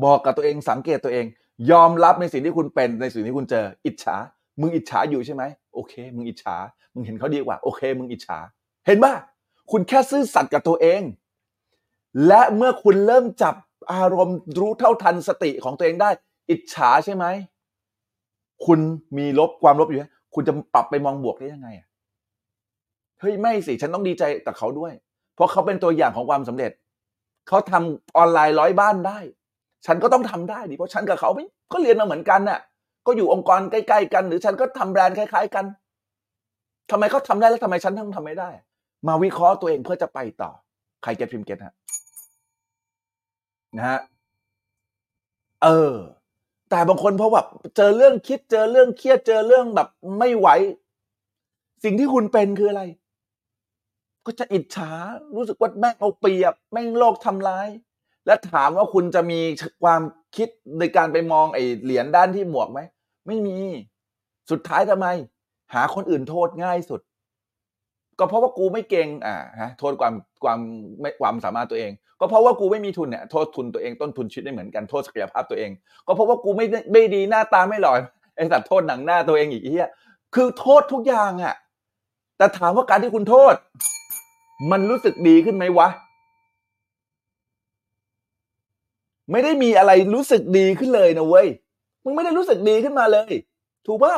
บอกกับตัวเองสังเกตตัวเอง ยอมรับในสิ่งที่คุณเป็นในสิ่งที่คุณเจอ อิจฉา มึงอิจฉาอยู่ใช่ไหมโอเค มึงอิจฉา มึงเห็นเขาดีกว่า โอเค มึงอิจฉา เห็นป่ะคุณแค่ซื่อสัตย์กับตัวเอง และเมื่อคุณเริ่มจับอารมณ์รู้เท่าทันสติของตัวเองได้ อิจฉาใช่ไหมคุณมีลบความลบอยู่คุณจะปรับไปมองบวกได้ยังไงเฮ้ยไม่สิฉันต้องดีใจกับเขาด้วย เพราะเขาเป็นตัวอย่างของความสำเร็จ เขาทำออนไลน์ร้อยบ้านได้ ฉันก็ต้องทำได้ดิเพราะฉันกับเขาไม่ก็เรียนมาเหมือนกันน่ะ ก็อยู่องค์กรใกล้ๆกัน หรือฉันก็ทำแบรนด์คล้าย ๆ กันทำไมเขาทำได้แล้วทำไมฉันต้องทำไม่ได้ มาวิเคราะห์ตัวเองเพื่อจะไปต่อ ใครเก็ตพิมพ์เก็ตฮะนะฮะเออ แต่บางคนเพราะแบบเจอเรื่องคิดเจอเรื่องเครียดเจอเรื่องแบบไม่ไหว สิ่งที่คุณเป็นคืออะไร ก็จะอิจฉารู้สึกว่าแม่งเอาเปรียบ แม่งโลกทำร้าย และถามว่าคุณจะมีความคิดในการไปมองไอ้เหรียญด้านที่หมวกไหม ไม่มี สุดท้ายทำไม หาคนอื่นโทษง่ายสุด ก็เพราะว่ากูไม่เก่ง อ่าฮะ โทษความความไม่ความสามารถตัวเอง ก็เพราะว่ากูไม่มีทุนเนี่ย โทษทุนตัวเองต้นทุนชีวิตไม่เหมือนกัน โทษศักยภาพตัวเอง ก็เพราะว่ากูไม่ไม่ดีหน้าตาไม่หล่อไอ้สัตว์โทษหนังหน้าตัวเองอีกเฮียคือโทษทุกอย่างอะแต่ถามว่าการที่คุณโทษ มันรู้สึกดีขึ้นไหมวะ ไม่ได้มีอะไรรู้สึกดีขึ้นเลยนะเว้ยมึงไม่ได้รู้สึกดีขึ้นมาเลย ถูกเปล่า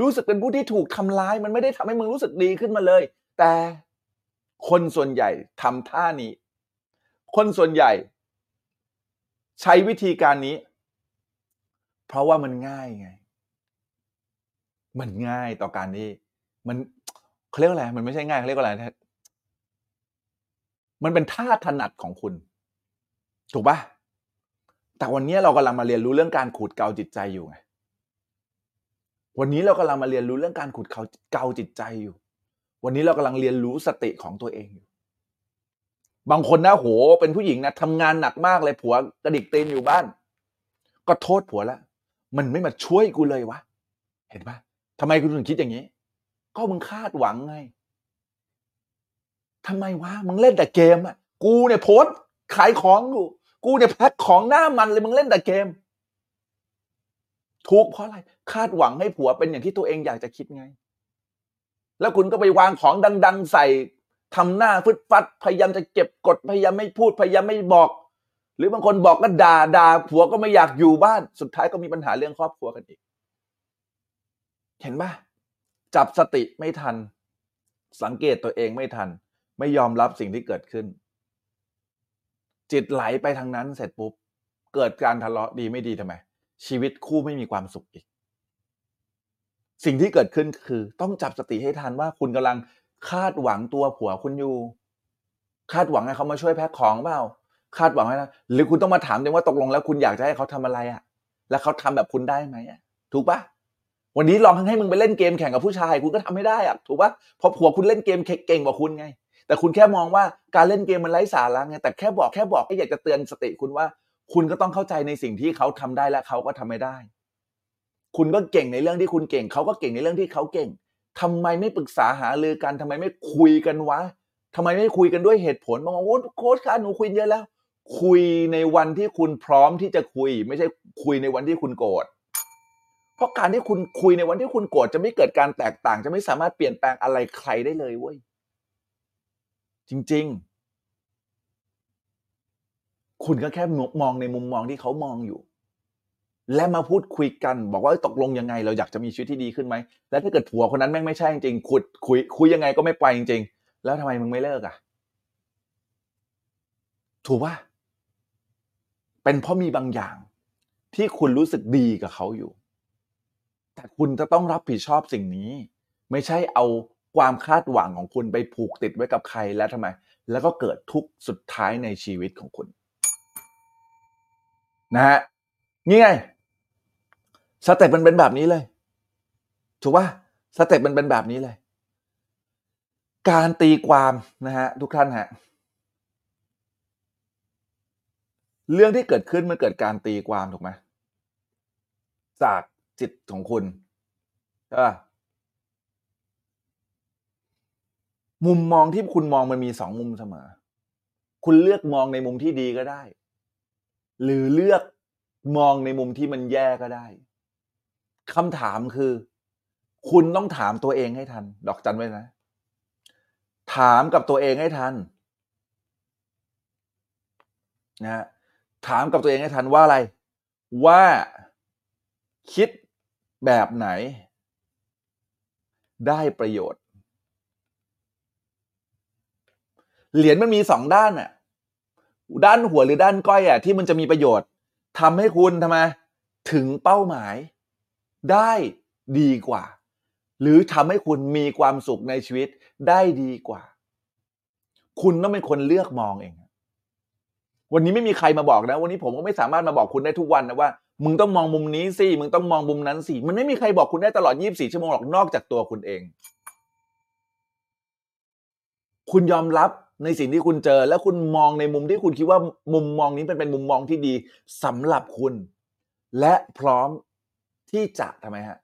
รู้สึกเป็นผู้ที่ถูกทำร้าย มันไม่ได้ทำให้มึงรู้สึกดีขึ้นมาเลย แต่คนส่วนใหญ่ทำท่านี้ คนส่วนใหญ่ ใช้วิธีการนี้ เพราะว่ามันง่ายไง มันง่ายต่อการที่มันเขาเรียกว่าอะไร มันไม่ใช่ง่ายเขาเรียกว่าอะไร มันเป็นท่าถนัดของคุณ ถูกปะแต่วันนี้เรากำลังมาเรียนรู้เรื่องการขูดเกาจิตใจอยู่ไงวันนี้เรากำลังมาเรียนรู้เรื่องการขูดเกาเกาจิตใจอยู่ วันนี้เรากำลังเรียนรู้สติของตัวเองอยู่ บางคนนะโหเป็นผู้หญิงนะทำงานหนักมากเลยผัวกระดิกตีนอยู่บ้าน ก็โทษผัวล้วมันไม่มาช่วยกูเลยวะเห็นปะทำไมคุณถึงคิดอย่างนี้ ก็มึงคาดหวังไงทำไมวะมึงเล่นแต่เกมอะ กูเนี่ยโพสขายของอยู่ กูเนี่ยแพ็คของหน้ามันเลยมึงเล่นแต่เกมถูกเพราะอะไร คาดหวังให้ผัวเป็นอย่างที่ตัวเองอยากจะคิดไง แล้วคุณก็ไปวางของดัง ๆ ใส่ทำหน้าฟึดฟัด พยายามจะเก็บกดพยายามไม่พูดพยายามไม่บอก หรือบางคนบอกก็ด่าด่าผัวก็ไม่อยากอยู่บ้าน สุดท้ายก็มีปัญหาเรื่องครอบครัวกันอีก เห็นปะจับสติไม่ทัน สังเกตตัวเองไม่ทัน ไม่ยอมรับสิ่งที่เกิดขึ้น จิตไหลไปทางนั้นเสร็จปุ๊บ เกิดการทะเลาะดีไม่ดีทำไม ชีวิตคู่ไม่มีความสุขอีก สิ่งที่เกิดขึ้นคือต้องจับสติให้ทันว่าคุณกำลังคาดหวังตัวผัวคุณอยู่ คาดหวังให้เขามาช่วยแพ็คของเปล่า คาดหวังให้นะหรือคุณต้องมาถามเองว่าตกลงแล้วคุณอยากจะให้เขาทำอะไรอะ่ะ แล้วเขาทำแบบคุณได้ไหมอะถูกปะวันนี้ลองให้มึงไปเล่นเกมแข่งกับผู้ชาย คุณก็ทำไม่ได้อะถูกปะเพราะผัวคุณเล่นเกมเก่งกว่าคุณไง แต่คุณแค่มองว่าการเล่นเกมมันไร้สาระไงแต่แค่บอกแค่บอกก็อยากจะเตือนสติคุณว่า คุณก็ต้องเข้าใจในสิ่งที่เขาทำได้และเขาก็ทำไม่ได้ คุณก็เก่งในเรื่องที่คุณเก่งเขาก็เก่งในเรื่องที่เขาเก่งทำไมไม่ปรึกษาหารือกันทำไมไม่คุยกันวะทำไมไม่คุยกันด้วยเหตุผลบอกว่าโอ้โค้ชคะหนูคุยเยอะแล้ว คุยในวันที่คุณพร้อมที่จะคุย ไม่ใช่คุยในวันที่คุณโกรธเพราะการที่คุณคุยในวันที่คุณโกรธจะไม่เกิดการแตกต่าง จะไม่สามารถเปลี่ยนแปลงอะไรใครได้เลยเว้ย จริง ๆ คุณก็แค่มองในมุมมองที่เขามองอยู่ และมาพูดคุยกัน บอกว่าตกลงยังไง เราอยากจะมีชีวิตที่ดีขึ้นไหมแล้วถ้าเกิดผัวคนนั้นแม่งไม่ใช่จริงๆคุยคุยคุยยังไงก็ไม่ไปจริง ๆ แล้วทำไมมึงไม่เลิกอะ ถูกป่ะเป็นเพราะมีบางอย่าง ที่คุณรู้สึกดีกับเขาอยู่ แต่คุณจะต้องรับผิดชอบสิ่งนี้ ไม่ใช่เอา ความคาดหวังของคุณไปผูกติดไว้กับใครแล้วทำไม แล้วก็เกิดทุกข์สุดท้ายในชีวิตของคุณ นะฮะนี่ไง step มันเป็นแบบนี้เลย ถูกป่ะ step มันเป็นแบบนี้เลย การตีความนะฮะทุกท่านฮะเรื่องที่เกิดขึ้นมันเกิดการตีความถูกไหมจากจิตของคุณใช่ป่ะ มุมมองที่คุณมองมันมีสองมุมเสมอ คุณเลือกมองในมุมที่ดีก็ได้ หรือเลือกมองในมุมที่มันแย่ก็ได้คำถามคือ คุณต้องถามตัวเองให้ทัน ดอกจันไว้นะ ถามกับตัวเองให้ทันนะ ถามกับตัวเองให้ทันว่าอะไร ว่าคิดแบบไหน ได้ประโยชน์ เหรียญมันมีสองด้านอะด้านหัวหรือด้านก้อยอะที่มันจะมีประโยชน์ทำให้คุณทำไมถึงเป้าหมาย ได้ดีกว่า หรือทำให้คุณมีความสุขในชีวิตได้ดีกว่า คุณต้องเป็นคนเลือกมองเองวันนี้ไม่มีใครมาบอกนะ วันนี้ผมก็ไม่สามารถมาบอกคุณได้ทุกวันนะว่า มึงต้องมองมุมนี้สิมึงต้องมองมุมนั้นสิมันไม่มีใครบอกคุณได้ตลอด 24 ชั่วโมงหรอกนอกจากตัวคุณเอง คุณยอมรับ ในสิ่งที่คุณเจอ แล้วคุณมองในมุมที่คุณคิดว่ามุมมองนี้เป็นเป็นมุมมองที่ดีสำหรับคุณ และพร้อมที่จะทำไมฮะ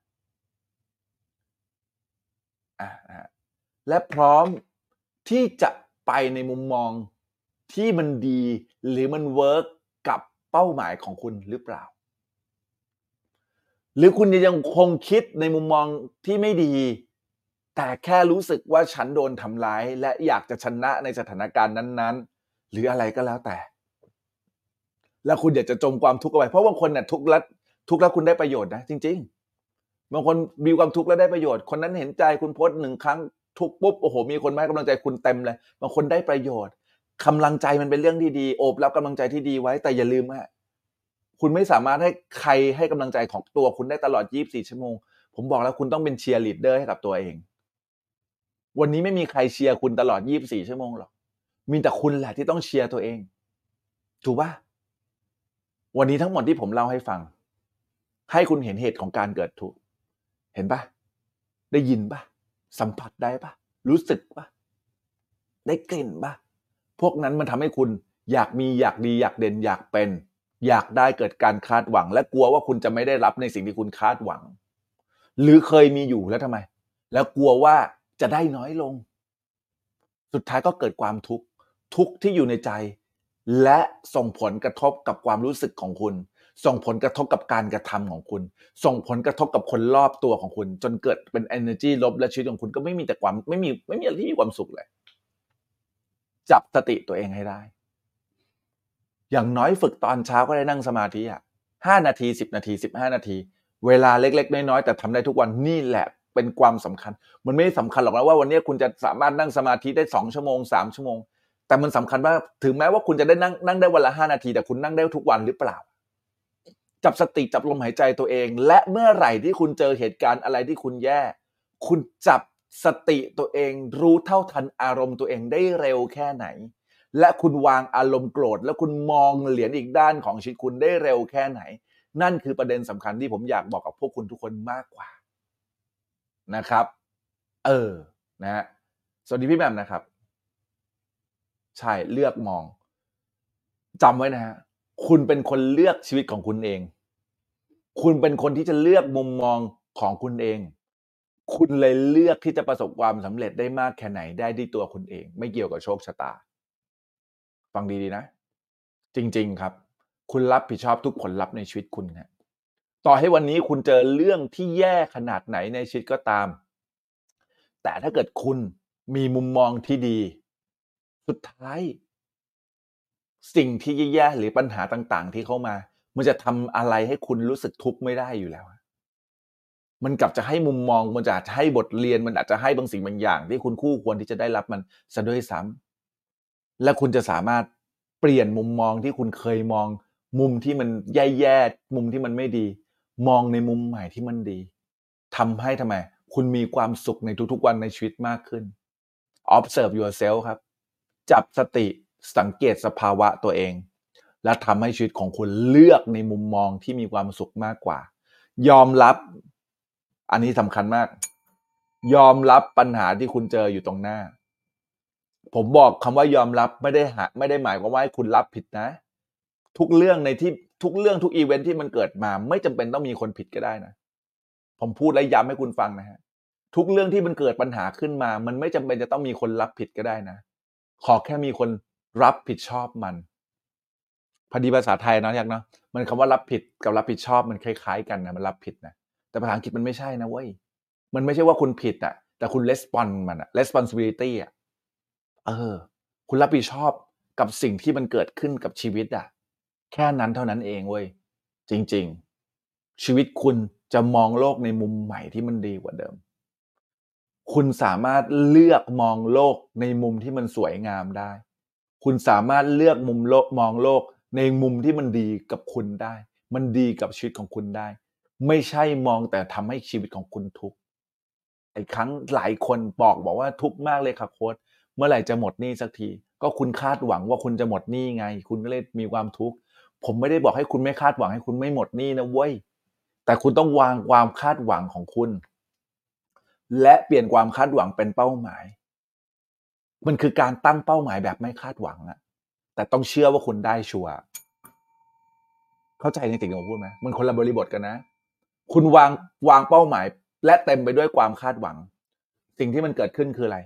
และพร้อมที่จะไปในมุมมองที่มันดีหรือมัน work กับเป้าหมายของคุณหรือเปล่า หรือคุณยังคงคิดในมุมมองที่ไม่ดี แต่แค่รู้สึกว่าฉันโดนทำร้าย และอยากจะชนะในสถานการณ์นั้นๆ หรืออะไรก็แล้วแต่ แล้วคุณอยากจะจมความทุกข์เอาไว้เพราะบางคนเนี่ยทุกข์แล้วทุกข์แล้วคุณได้ประโยชน์นะจริง ๆ บางคนมีความทุกข์แล้วได้ประโยชน์ คนนั้นเห็นใจคุณโพสต์หนึ่งครั้งทุกข์ปุ๊บโอ้โห มีคนมาให้กำลังใจคุณเต็มเลยบางคนได้ประโยชน์กำลังใจมันเป็นเรื่องที่ดีโอบรับกำลังใจที่ดีไว้แต่อย่าลืมว่าคุณคุณไม่สามารถให้ใครให้กำลังใจของตัวคุณได้ตลอด 24 ชั่วโมง ผมบอกแล้วคุณต้องเป็นเชียร์ลีดเดอร์ให้กับตัวเอง วันนี้ไม่มีใครเชียร์คุณตลอด 24 ชั่วโมงหรอก มีแต่คุณแหละที่ต้องเชียร์ตัวเอง ถูกปะวันนี้ทั้งหมดที่ผมเล่าให้ฟัง ให้คุณเห็นเหตุของการเกิดทุกข์ เห็นปะได้ยินปะสัมผัสได้ปะรู้สึกปะได้กลิ่นปะพวกนั้นมันทำให้คุณอยากมีอยากดีอยากเด่นอยากเป็น อยากได้เกิดการคาดหวัง และกลัวว่าคุณจะไม่ได้รับในสิ่งที่คุณคาดหวัง หรือเคยมีอยู่แล้วทำไม แล้วกลัวว่า จะได้น้อยลง สุดท้ายก็เกิดความทุกข์ทุกข์ที่อยู่ในใจ และส่งผลกระทบกับความรู้สึกของคุณ ส่งผลกระทบกับการกระทำของคุณ ส่งผลกระทบกับคนรอบตัวของคุณ จนเกิดเป็น energy ลบและชีวิตของคุณก็ไม่มีแต่ความไม่มีไม่มีอะไรที่มีความสุขเลยจับสติตัวเองให้ได้ อย่างน้อยฝึกตอนเช้าก็ได้นั่งสมาธิอะห้านาทีสิบนาทีสิบห้านาที เวลาเล็ก ๆ น้อยๆแต่ทำได้ทุกวันนี่แหละ เป็นความสำคัญ มันไม่ได้สำคัญหรอกนะว่าวันนี้คุณจะสามารถนั่งสมาธิได้สองชั่วโมงสามชั่วโมง แต่มันสำคัญว่าถึงแม้ว่าคุณจะได้นั่งนั่งได้วันละห้านาที แต่คุณนั่งได้ทุกวันหรือเปล่า จับสติจับลมหายใจตัวเอง และเมื่อไหร่ที่คุณเจอเหตุการณ์อะไรที่คุณแย่ คุณจับสติตัวเองรู้เท่าทันอารมณ์ตัวเองได้เร็วแค่ไหน และคุณวางอารมณ์โกรธ แล้วคุณมองเหรียญอีกด้านของชีวิตคุณได้เร็วแค่ไหน นั่นคือประเด็นสำคัญที่ผมอยากบอกกับพวกคุณทุกคนมากกว่า นะครับ เออนะฮะสวัสดีพี่แหมมนะครับ ใช่เลือกมองจำไว้นะฮะคุณเป็นคนเลือกชีวิตของคุณเอง คุณเป็นคนที่จะเลือกมุมมองของคุณเอง คุณเลยเลือกที่จะประสบความสำเร็จได้มากแค่ไหนได้ด้วยตัวคุณเอง ไม่เกี่ยวกับโชคชะตา ฟังดีๆนะ จริง ๆ ครับ คุณรับผิดชอบทุกผลลัพธ์ในชีวิตคุณนะ ต่อให้วันนี้คุณเจอเรื่องที่แย่ขนาดไหนในชีวิตก็ตาม แต่ถ้าเกิดคุณมีมุมมองที่ดี สุดท้าย สิ่งที่แย่ๆหรือปัญหาต่างๆ ที่เข้ามา มันจะทำอะไรให้คุณรู้สึกทุกข์ไม่ได้อยู่แล้วมันกลับจะให้มุมมองมันจะให้บทเรียนมันอาจจะให้บางสิ่งบางอย่าง ที่คุณคู่ควรที่จะได้รับมันซะด้วยซ้ำและคุณจะสามารถเปลี่ยนมุมมองที่คุณเคยมอง มุมที่มันแย่ๆมุมที่มันไม่ดี มองในมุมใหม่ที่มันดีทำให้ทำไม คุณมีความสุขในทุกๆวันในชีวิตมากขึ้น observe yourself ครับ จับสติสังเกตสภาวะตัวเอง และทำให้ชีวิตของคุณเลือกในมุมมองที่มีความสุขมากกว่า ยอมรับ อันนี้สำคัญมาก ยอมรับปัญหาที่คุณเจออยู่ตรงหน้า ผมบอกคำว่ายอมรับไม่ได้หาไม่ได้หมายความว่าให้คุณรับผิดนะ ทุกเรื่องในที่ ทุกเรื่องทุกอีเวนท์ที่มันเกิดมา ไม่จำเป็นต้องมีคนผิดก็ได้นะ ผมพูดและย้ำให้คุณฟังนะฮะทุกเรื่องที่มันเกิดปัญหาขึ้นมา มันไม่จำเป็นจะต้องมีคนรับผิดก็ได้นะ ขอแค่มีคนรับผิดชอบมันพอดีภาษาไทยเนาะอยากเนาะมันคำว่ารับผิดกับรับผิดชอบมันคล้าย ๆ กันนะมันรับผิดนะแต่ภาษาอังกฤษมันไม่ใช่นะเว้ยมันไม่ใช่ว่าคุณผิดอะแต่คุณ respond มันอะ responsibility อะเออ คุณรับผิดชอบกับสิ่งที่มันเกิดขึ้นกับชีวิตอะ แค่นั้นเท่านั้นเองเว้ยจริง ๆ ชีวิตคุณจะมองโลกในมุมใหม่ที่มันดีกว่าเดิม คุณสามารถเลือกมองโลกในมุมที่มันสวยงามได้ คุณสามารถเลือกมุมโลกมองโลกในมุมที่มันดีกับคุณได้ มันดีกับชีวิตของคุณได้ ไม่ใช่มองแต่ทำให้ชีวิตของคุณทุกข์ไอ้ครั้งหลายคนบอกบอกว่าทุกข์มากเลยค่ะโค้ดเมื่อไหร่จะหมดหนี้สักที ก็คุณคาดหวังว่าคุณจะหมดหนี้ไง คุณก็เลยมีความทุกข์ ผมไม่ได้บอกให้คุณไม่คาดหวังให้คุณไม่หมดหนี้นะเว้ยแต่คุณต้องวางความคาดหวังของคุณ และเปลี่ยนความคาดหวังเป็นเป้าหมาย มันคือการตั้งเป้าหมายแบบไม่คาดหวังอะแต่ต้องเชื่อว่าคุณได้ชัวร์เข้าใจในสิ่งที่ผมพูดไหมมันคนละบริบทกันนะ คุณวางวางเป้าหมาย และเต็มไปด้วยความคาดหวัง สิ่งที่มันเกิดขึ้นคืออะไร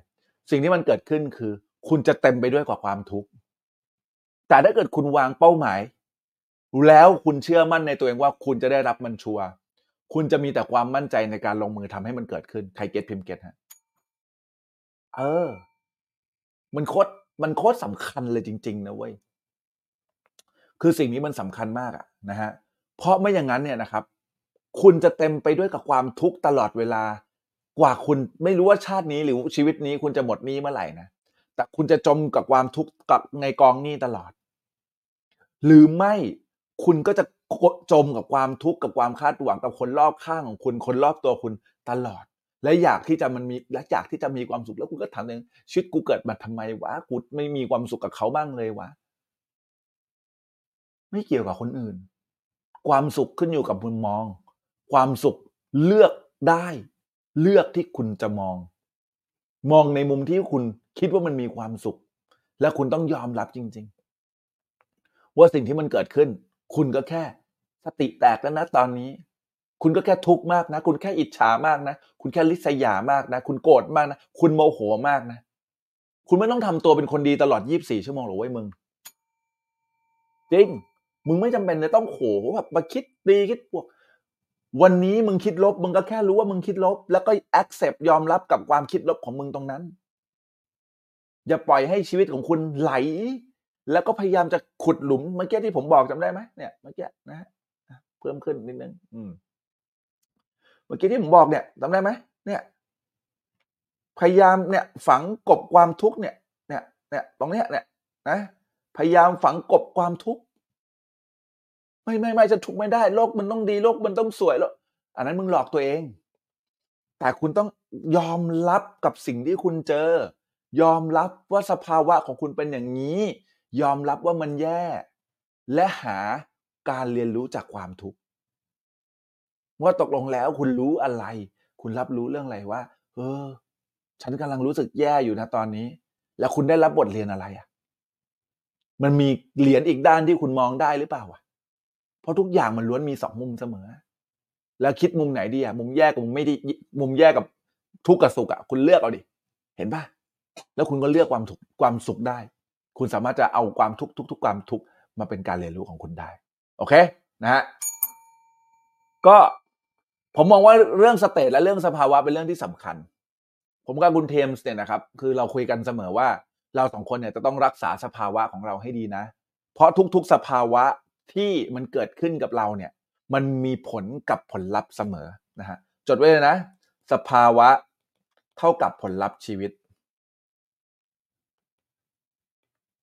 สิ่งที่มันเกิดขึ้นคือ คุณจะเต็มไปด้วยกับความทุกข์แต่ถ้าเกิดคุณวางเป้าหมาย แล้วคุณเชื่อมั่นในตัวเองว่าคุณจะได้รับมันชัวร์คุณจะมีแต่ความมั่นใจในการลงมือทำให้มันเกิดขึ้นใครเก็ตพิมพ์เก็ตฮะเออ มันโคตรมันโคตรสำคัญเลยจริง ๆ นะเว้ยคือสิ่งนี้มันสำคัญมากอะนะฮะเพราะไม่อย่างนั้นเนี่ยนะครับ คุณจะเต็มไปด้วยกับความทุกข์ตลอดเวลา กว่าคุณไม่รู้ว่าชาตินี้หรือชีวิตนี้คุณจะหมดนี้เมื่อไหร่นะแต่คุณจะจมกับความทุกข์กับในกองนี้ตลอด หรือไม่ คุณก็จะจมกับความทุกข์กับความคาดหวังกับคนรอบข้างของคุณคนรอบตัวคุณตลอด และอยากที่จะมันมีและอยากที่จะมีความสุขแล้วคุณก็ถามเองชีวิตกูเกิดมาทำไมวะกูไม่มีความสุขกับเขาบ้างเลยวะไม่เกี่ยวกับคนอื่น ความสุขขึ้นอยู่กับมุมมอง ความสุขเลือกได้ เลือกที่คุณจะมอง มองในมุมที่คุณคิดว่ามันมีความสุข และคุณต้องยอมรับจริง ๆ ว่าสิ่งที่มันเกิดขึ้น คุณก็แค่สติแตกแล้วนะตอนนี้ คุณก็แค่ทุกข์มากนะ คุณแค่อิจฉามากนะ คุณแค่ลิษยามากนะ คุณโกรธมากนะ คุณโมโหมากนะ คุณไม่ต้องทำตัวเป็นคนดีตลอด 24 ชั่วโมงหรอกเว้ยมึง จริง มึงไม่จำเป็นจะต้องโหแบบมาคิดดีคิดบวก วันนี้มึงคิดลบ มึงก็แค่รู้ว่ามึงคิดลบ แล้วก็ accept ยอมรับกับความคิดลบของมึงตรงนั้น อย่าปล่อยให้ชีวิตของคุณไหล แล้วก็พยายามจะขุดหลุมเมื่อกี้ที่ผมบอกจำได้ไหมเนี่ยเมื่อกี้นะฮะเพิ่มขึ้นนิดนึงอืมเมื่อกี้ที่ผมบอกเนี่ยจำได้ไหมเนี่ยพยายามเนี่ยฝังกบความทุกข์เนี่ยเนี่ยเนี่ยตรงเนี้ยเนี่ยนะพยายามฝังกบความทุกข์ไม่ไม่ไม่จะทุกข์ไม่ได้โลกมันต้องดีโลกมันต้องสวยแล้วอันนั้นมึงหลอกตัวเอง แต่คุณต้องยอมรับกับสิ่งที่คุณเจอ ยอมรับว่าสภาวะของคุณเป็นอย่างนี้ ยอมรับว่ามันแย่ และหาการเรียนรู้จากความทุกข์ว่าตกลงแล้วคุณรู้อะไร คุณรับรู้เรื่องอะไรว่า เออ ฉันกำลังรู้สึกแย่อยู่นะตอนนี้ แล้วคุณได้รับบทเรียนอะไรอะ มันมีเหรียญอีกด้านที่คุณมองได้หรือเปล่าอะ เพราะทุกอย่างมันล้วนมีสองมุมเสมอ แล้วคิดมุมไหนดีอะ มุมแย่กับมุมไม่ดี มุมแย่กับทุกข์กับสุขอะ คุณเลือกเอาดิ เห็นป่ะแล้วคุณก็เลือกความทุกข์ความสุขได้ คุณสามารถจะเอาความทุกข์ทุกๆความทุกมาเป็นการเรียนรู้ของคุณได้ โอเคนะฮะก็ผมมองว่าเรื่องสเตตและเรื่องสภาวะเป็นเรื่องที่สำคัญ ผมกับคุณเทมส์เนี่ยนะครับ คือเราคุยกันเสมอว่าเราสองคนเนี่ยจะต้องรักษาสภาวะของเราให้ดีนะ เพราะทุกๆสภาวะที่มันเกิดขึ้นกับเราเนี่ย มันมีผลกับผลลัพธ์เสมอนะฮะจดไว้เลยนะ สภาวะเท่ากับผลลัพธ์ชีวิต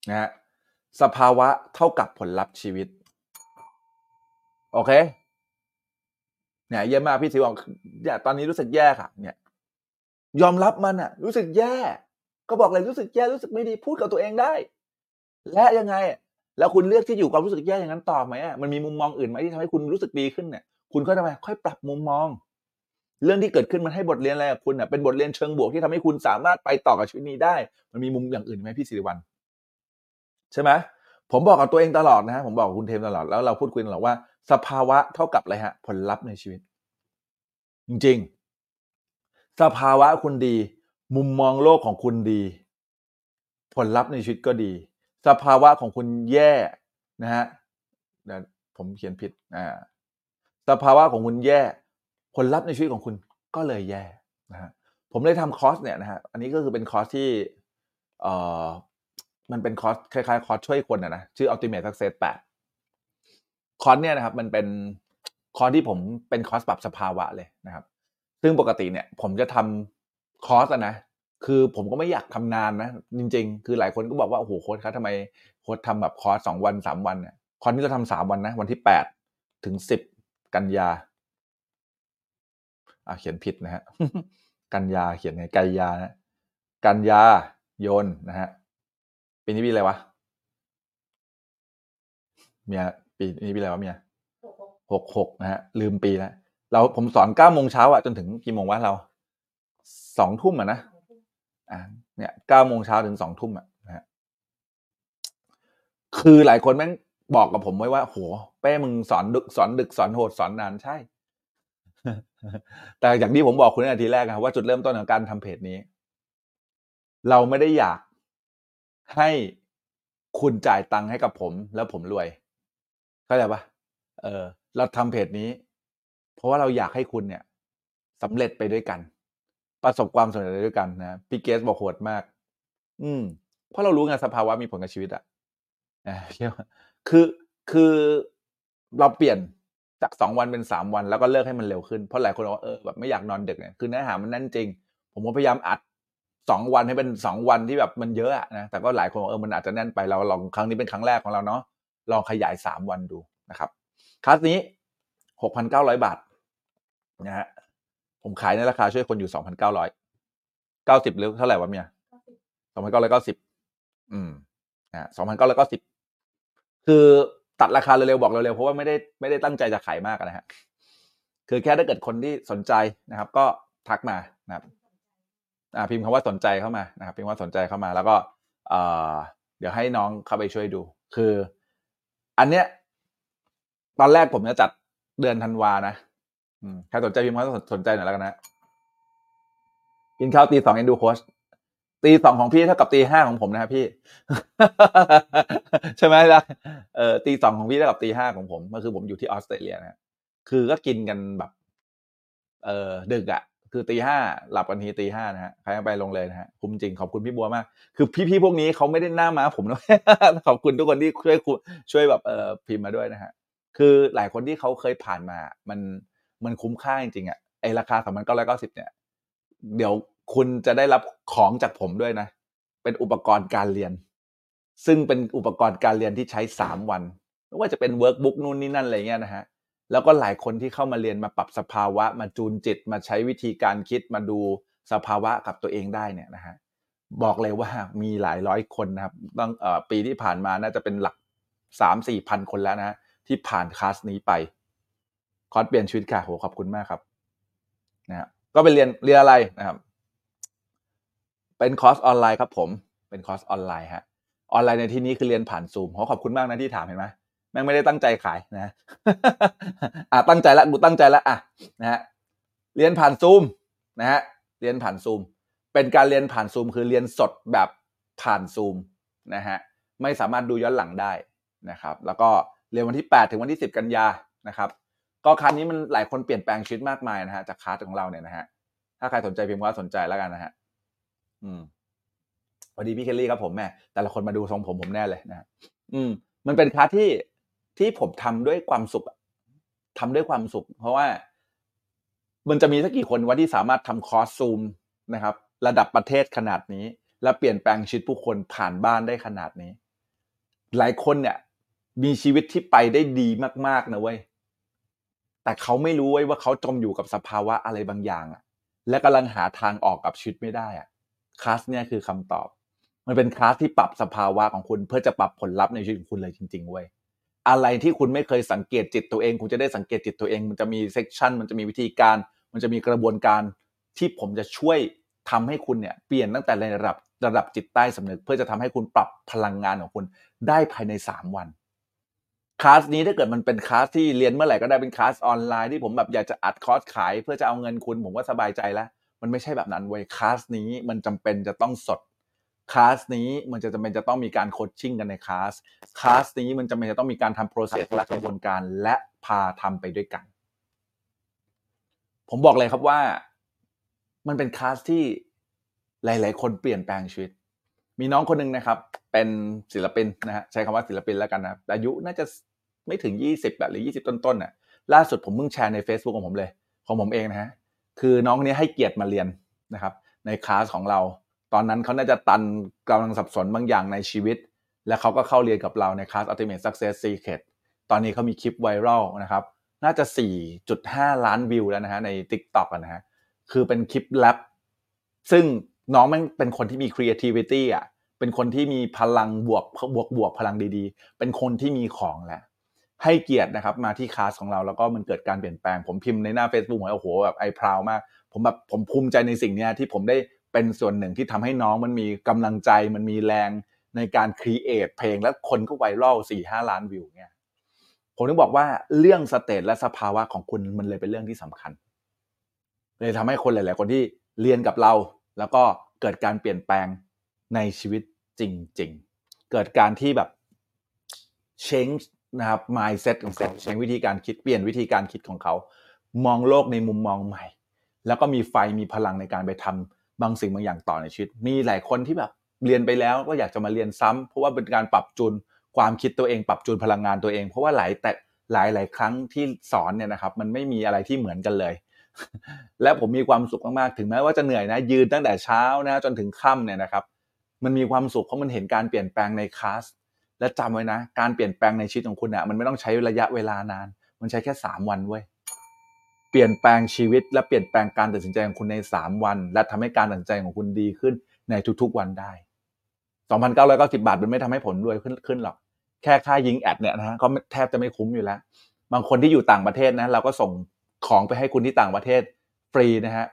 นะฮะสภาวะเท่ากับผลลัพธ์ชีวิต โอเคเนี่ยเยี่ยมมากพี่สิวบอกเนี่ยตอนนี้รู้สึกแย่ค่ะ เนี่ย ยอมรับมันอะรู้สึกแย่ ก็บอกเลยรู้สึกแย่รู้สึกไม่ดีพูดกับตัวเองได้ และยังไง แล้วคุณเลือกที่อยู่ความรู้สึกแย่อย่างนั้นต่อไหมอะมันมีมุมมองอื่นไหมที่ทำให้คุณรู้สึกดีขึ้นเนี่ย คุณก็ทำไมค่อยปรับมุมมอง เรื่องที่เกิดขึ้นมันให้บทเรียนอะไรกับคุณอะเป็นบทเรียนเชิงบวกที่ทำให้คุณสามารถไปต่อกับชีวิตนี้ได้ มันมีมุมอย่างอื่นไหมพี่สิริวัล ใช่ไหมผมบอกกับตัวเองตลอดนะฮะผมบอกกับคุณเทมตลอดแล้วเราพูดคุยตลอดว่า สภาวะเท่ากับอะไรฮะ ผลลัพธ์ในชีวิต จริง ๆ สภาวะคุณดี มุมมองโลกของคุณดี ผลลัพธ์ในชีวิตก็ดี สภาวะของคุณแย่นะฮะเดี๋ยวผมเขียนผิดอ่าสภาวะของคุณแย่ ผลลัพธ์ในชีวิตของคุณก็เลยแย่นะฮะผมได้ทำคอร์สเนี่ยนะฮะอันนี้ก็คือเป็นคอร์สที่เอ่อ มันเป็นคอร์สคล้ายๆคอร์สช่วยคนนะนะชื่อ Ultimate Success 8คอร์สเนี่ยนะครับ มันเป็นคอร์สที่ผมเป็นคอร์สปรับสภาวะเลยนะครับ ซึ่งปกติเนี่ย ผมจะทำคอร์สอะนะคือผมก็ไม่อยากทำนานนะ จริง ๆ คือหลายคนก็บอกว่าโอ้โหโค้ชครับทำไมโค้ชทำแบบคอร์สสองวันสามวันเนี่ยคอร์สนี้เราทำสามวันนะ วันที่แปดถึงสิบกันยาอ่าเขียนผิดนะฮะกันยาเขียนไงกันยานะกันยายนนะฮะ ปีนี้ปีอะไรวะเมียปีนี้ปีอะไรวะเมียหกหกนะฮะ ลืมปีแล้วเราผมสอนเก้าโมงเช้าอะจนถึงกี่โมงวะเราสองทุ่มอะนะอ่าเนี่ยเก้าโมงเช้าถึงสองทุ่มอะนะฮะคือหลายคนแม่งบอกกับผมไว้ว่าโหเป้มึงสอนดึกสอนดึกสอนโหดสอนนานใช่ แต่อย่างที่ผมบอกคุณในนาทีแรกนะครับว่าจุดเริ่มต้นของการทำเพจนี้ เราไม่ได้อยาก ให้คุณจ่ายตังค์ให้กับผม แล้วผมรวยเข้าใจปะเออ เราทำเพจนี้ เพราะว่าเราอยากให้คุณเนี่ยสำเร็จไปด้วยกัน ประสบความสำเร็จไปด้วยกันนะพี่เกสบอกโหดมาก อืม เพราะเรารู้ไงสภาวะมีผลกับชีวิตอะอะเรียกว่าคือคือเราเปลี่ยนจากสองวันเป็นสามวัน แล้วก็เลิกให้มันเร็วขึ้นเพราะหลายคนบอกว่าเออแบบไม่อยากนอนดึกเนี่ยคือเนื้อหามันแน่นจริง ผมก็พยายามอัด สองวันให้เป็นสองวันที่แบบมันเยอะนะแต่ก็หลายคนบอกเออมันอาจจะแน่นไปเราลองครั้งนี้เป็นครั้งแรกของเราเนาะลองขยายสามวันดูนะครับคลาสนี้หกพันเก้าร้อยบาทนะฮะผมขายในราคาช่วยคนอยู่สองพันเก้าร้อยเก้าสิบหรือเท่าไหร่วะเมียสองพันเก้าร้อยเก้าสิบอืมนะสองพันเก้าร้อยเก้าสิบคือตัดราคาเร็วๆบอกเร็วๆเพราะว่าไม่ได้ไม่ได้ตั้งใจจะขายมากนะฮะคือแค่ถ้าเกิดคนที่สนใจนะครับ ก็ทักมานะครับ พิมพ์คำว่าสนใจเข้ามานะครับพิมพ์ว่าสนใจเข้ามา แล้วก็เอ่อเดี๋ยวให้น้องเข้าไปช่วยดู คือ อันเนี้ย ตอนแรกผมจะจัดเดือนธันวานะใครสนใจพิมพ์ว่าสนใจหน่อยแล้วกันนะกินข้าวตีสองเอ็นดูโคชตีสองของพี่เท่ากับตีห้าของผมนะครับพี่ ใช่ไหมล่ะเออตีสองของพี่เท่ากับตีห้าของผมก็คือผมอยู่ที่ออสเตรเลียนะคือก็กินกันแบบ เออดึกอะ่ะ คือตีห้าหลับกันทีตีห้านะฮะใครไปลงเลยนะฮะคุ้มจริงขอบคุณพี่บัวมาก คือพี่ๆพวกนี้เขาไม่ได้หน้ามาผมนะขอบคุณทุกคนที่ช่วยช่วยแบบเออพิมพ์มาด้วยนะฮะคือหลายคนที่เขาเคยผ่านมา มันมันคุ้มค่าจริงๆอะ่ะไอราคาสามพันเก้าร้อยเก้าสิบเนี่ย เดี๋ยวคุณจะได้รับของจากผมด้วยนะ เป็นอุปกรณ์การเรียน ซึ่งเป็นอุปกรณ์การเรียนที่ใช้สามวันไม่ว่าจะเป็น workbook นู่นนี่นั่นอะไรเงี้ยนะฮะ แล้วก็หลายคนที่เข้ามาเรียนมาปรับสภาวะ มาจูนจิต มาใช้วิธีการคิดมาดูสภาวะกับตัวเองได้เนี่ยนะฮะบอกเลยว่ามีหลายร้อยคนนะครับตั้งเอ่อปีที่ผ่านมาน่าจะเป็นหลักสามสี่พันคนแล้วนะที่ผ่านคลาสนี้ไป คอร์สเปลี่ยนชีวิตค่ะโหขอบคุณมากครับนะฮะก็ไปเรียนเรียนอะไรนะครับ เป็นคอร์สออนไลน์ครับผมเป็นคอร์สออนไลน์ฮะออนไลน์ในที่นี้คือเรียนผ่านซูมขอขอบคุณมากนะที่ถามเห็นไหม แม่งไม่ได้ตั้งใจขายนะอะตั้งใจละกูตั้งใจละอะนะฮะเรียนผ่านซูมนะฮะเรียนผ่านซูม เป็นการเรียนผ่านซูมคือเรียนสดแบบผ่านซูมนะฮะไม่สามารถดูย้อนหลังได้นะครับ แล้วก็เรียนวันที่ 8 ถึงวันที่ 10 กันยานะครับ ก็ครั้นี้มันหลายคนเปลี่ยนแปลงชีวิตมากมายนะฮะจากคลาสของเราเนี่ยนะฮะถ้าใครสนใจพิมพ์ว่าสนใจแล้วกันนะฮะอืมสวัสดีพี่เคลลี่ครับผมแม่แต่ละคนมาดูทรงผมผมแน่เลยนะฮะอืม มันเป็นคลาสที่ ที่ผมทำด้วยความสุขอะทำด้วยความสุข เพราะว่า มันจะมีสักกี่คนว่าที่สามารถทำคอร์สซูมนะครับ ระดับประเทศขนาดนี้ และเปลี่ยนแปลงชีวิตผู้คนผ่านบ้านได้ขนาดนี้ หลายคนเนี่ย มีชีวิตที่ไปได้ดีมาก ๆนะเว้ยแต่เขาไม่รู้เว้ยว่าเขาจมอยู่กับสภาวะอะไรบางอย่างอะและกำลังหาทางออกกับชีวิตไม่ได้อะคลาสเนี่ยคือคำตอบ มันเป็นคลาสที่ปรับสภาวะของคุณเพื่อจะปรับผลลัพธ์ในชีวิตของคุณเลยจริงๆเว้ย อะไรที่คุณไม่เคยสังเกตจิตตัวเอง คุณจะได้สังเกตจิตตัวเอง มันจะมี section มันจะมีวิธีการ มันจะมีกระบวนการที่ผมจะช่วยทำให้คุณเนี่ยเปลี่ยนตั้งแต่ในระดับระดับจิตใต้สำนึก เพื่อจะทำให้คุณปรับพลังงานของคุณได้ภายใน 3 วันคลาสนี้ถ้าเกิดมันเป็นคลาสที่เรียนเมื่อไหร่ก็ได้เป็นคลาสออนไลน์ที่ผมแบบอยากจะอัดคอร์สขาย เพื่อจะเอาเงินคุณผมก็สบายใจแล้ว มันไม่ใช่แบบนั้นเว้ยคลาสนี้มันจำเป็นจะต้องสด คลาสนี้มันจะจำเป็นจะต้องมีการ coaching กันในคลาสคลาสนี้มันจำเป็นจะต้องมีการทำ process และกระบวนการและพาทำไปด้วยกัน ผมบอกเลยครับว่า มันเป็นคลาสที่หลาย ๆ คนเปลี่ยนแปลงชีวิต มีน้องคนหนึ่งนะครับ เป็นศิลปินนะฮะใช้คำว่าศิลปินแล้วกันนะอายุน่าจะไม่ถึง 20แบบหรือ 20 ต้นๆน่ะล่าสุดผมเพิ่งแชร์ใน Facebook ของผมเลย ของผมเองนะฮะคือน้องคนนี้ให้เกียรติมาเรียนนะครับ ในคลาสของเรา ตอนนั้นเขาน่าจะตันกำลังสับสนบางอย่างในชีวิต และเขาก็เข้าเรียนกับเราในคลาส Ultimate Success Secret ตอนนี้เขามีคลิปไวรัลนะครับ น่าจะ 4.5 ล้านวิวแล้วนะฮะใน TikTok อะนะฮะคือเป็นคลิปแรปซึ่งน้องแม่งเป็นคนที่มี creativity อะเป็นคนที่มีพลังบวกบวกบวกพลังดีๆ เป็นคนที่มีของแหละให้เกียรตินะครับมาที่คลาสของเราแล้วก็มันเกิดการเปลี่ยนแปลงผมพิมพ์ในหน้า Facebook ผมโอ้โหแบบไอพราวมาก ผมแบบผมภูมิใจในสิ่งเนี้ยที่ผมได้ เป็นส่วนหนึ่งที่ทำให้น้องมันมีกำลังใจมันมีแรงในการ create เพลงแล้วคนก็ viral สี่ห้าล้านวิวเนี่ยผมถึงบอกว่าเรื่อง state และสภาวะของคุณมันเลยเป็นเรื่องที่สำคัญเลยทำให้คนหลาย ๆ คนที่เรียนกับเรา แล้วก็เกิดการเปลี่ยนแปลงในชีวิตจริง ๆ เกิดการที่แบบ change นะครับ mindset ของเขา change วิธีการคิดเปลี่ยนวิธีการคิดของเขา มองโลกในมุมมองใหม่ แล้วก็มีไฟมีพลังในการไปทำ บางสิ่งบางอย่างต่อในชีวิต มีหลายคนที่แบบเรียนไปแล้วก็อยากจะมาเรียนซ้ำเพราะว่าเป็นการปรับจูนความคิดตัวเองปรับจูนพลังงานตัวเอง เพราะว่าหลายแต่หลายหลายครั้งที่สอนเนี่ยนะครับ มันไม่มีอะไรที่เหมือนกันเลย และผมมีความสุขมากๆถึงแม้ว่าจะเหนื่อยนะ ยืนตั้งแต่เช้านะจนถึงค่ำเนี่ยนะครับ มันมีความสุขเพราะมันเห็นการเปลี่ยนแปลงในคลาสและจำไว้นะ การเปลี่ยนแปลงในชีวิตของคุณอะมันไม่ต้องใช้ระยะเวลานาน มันใช้แค่สามวันเว้ย เปลี่ยนแปลงชีวิต และเปลี่ยนแปลงการตัดสินใจของคุณในสามวัน และทำให้การตัดสินใจของคุณดีขึ้นในทุกๆวันได้สองพันเก้าร้อยเก้าสิบาทมันไม่ทำให้ผมรวยขึ้นขึ้นหรอก แค่ค่ายิง ad เนี่ยนะฮะก็แทบจะไม่คุ้มอยู่แล้ว บางคนที่อยู่ต่างประเทศนะเราก็ส่งของไปให้คุณที่ต่างประเทศฟรีนะฮะ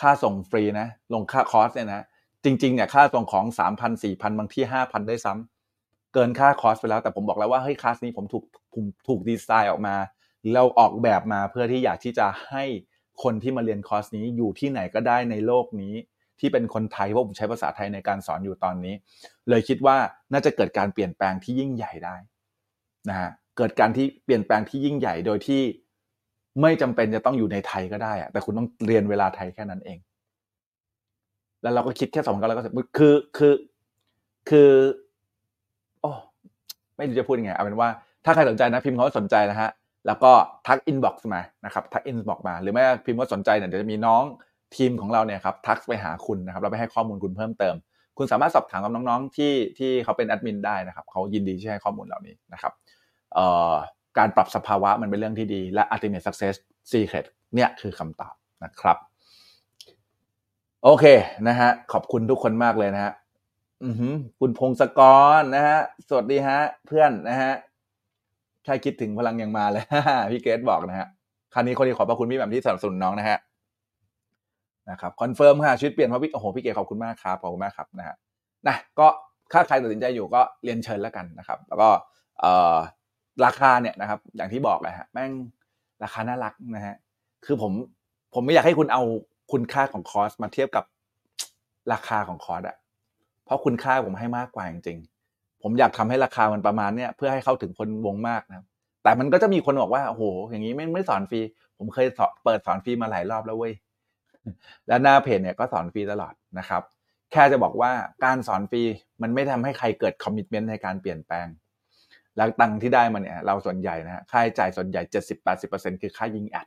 ค่าส่งฟรีนะ ลงค่าคอร์สเนี่ยนะจริงๆเนี่ยค่าส่งของสามพันสี่พันบางที่ห้าพันได้ซ้ำเกินค่าคอร์สไปแล้วแต่ผมบอกแล้วว่าเฮ้ยคลาสนี้ผมถูกผมถูกดีไซน์ออกมา เราออกแบบมาเพื่อที่อยากที่จะให้คนที่มาเรียนคอร์สนี้อยู่ที่ไหนก็ได้ในโลกนี้ ที่เป็นคนไทยเพราะผมใช้ภาษาไทยในการสอนอยู่ตอนนี้ เลยคิดว่าน่าจะเกิดการเปลี่ยนแปลงที่ยิ่งใหญ่ได้นะฮะเกิดการที่เปลี่ยนแปลงที่ยิ่งใหญ่โดยที่ไม่จำเป็นจะต้องอยู่ในไทยก็ได้อะแต่คุณต้องเรียนเวลาไทยแค่นั้นเอง แล้วเราก็คิดแค่สองพันเก้าร้อยเก้าสิบคือคือคือโอ้ไม่รู้จะพูดยังไงเอาเป็นว่าถ้าใครสนใจนะพิมพ์ว่าสนใจนะฮะ แล้วก็ทัก inbox มานะครับทัก inbox มา หรือไม่พิมพ์ว่าสนใจเนี่ยเดี๋ยวจะมีน้องทีมของเราเนี่ยครับทักไปหาคุณนะครับแล้วไปให้ข้อมูลคุณเพิ่มเติม คุณสามารถสอบถามกับน้องๆที่ที่เขาเป็นแอดมินได้นะครับเขายินดีที่จะให้ข้อมูลเหล่านี้นะครับการปรับสภาวะมันเป็นเรื่องที่ดี และ ultimate success secret เนี่ยคือคำตอบนะครับ โอเคนะฮะขอบคุณทุกคนมากเลยนะฮะคุณพงศกรนะฮะสวัสดีฮะเพื่อนนะฮะ แค่คิดถึงพลังยังมาเลยพี่เกรซบอกนะฮะคราวนี้คนนี้ขอบพระคุณพี่แบบที่สนับสนุนน้องนะฮะนะครับ confirm ค่ะชีวิตเปลี่ยนเพราะพี่โอ้โหพี่เกรซขอบคุณมากครับขอบคุณมากครับนะฮะนะก็ถ้าใครตัดสินใจอยู่ก็เรียนเชิญแล้วกันนะครับ แล้วก็เอ่อราคาเนี่ยนะครับ อย่างที่บอกเลยฮะแม่งราคาน่ารักนะฮะคือผมผมไม่อยากให้คุณเอาคุณค่าของคอร์สมาเทียบกับราคาของคอร์สอะเพราะคุณค่าผมให้มากกว่าจริงๆ ผมอยากทำให้ราคามันประมาณเนี้ยเพื่อให้เข้าถึงคนวงมากนะแต่มันก็จะมีคนบอกว่าโอ้โหอย่างนี้ไม่ไม่สอนฟรี ผมเคยเปิดสอนฟรีมาหลายรอบแล้วเว้ยแล้วหน้าเพจเนี่ยก็สอนฟรีตลอดนะครับ แค่จะบอกว่าการสอนฟรีมันไม่ทำให้ใครเกิด commitment ในการเปลี่ยนแปลงแล้วตังค์ที่ได้มาเนี่ยเราส่วนใหญ่นะฮะค่าใช้จ่ายส่วนใหญ่ 70-80%คือค่ายิงแอด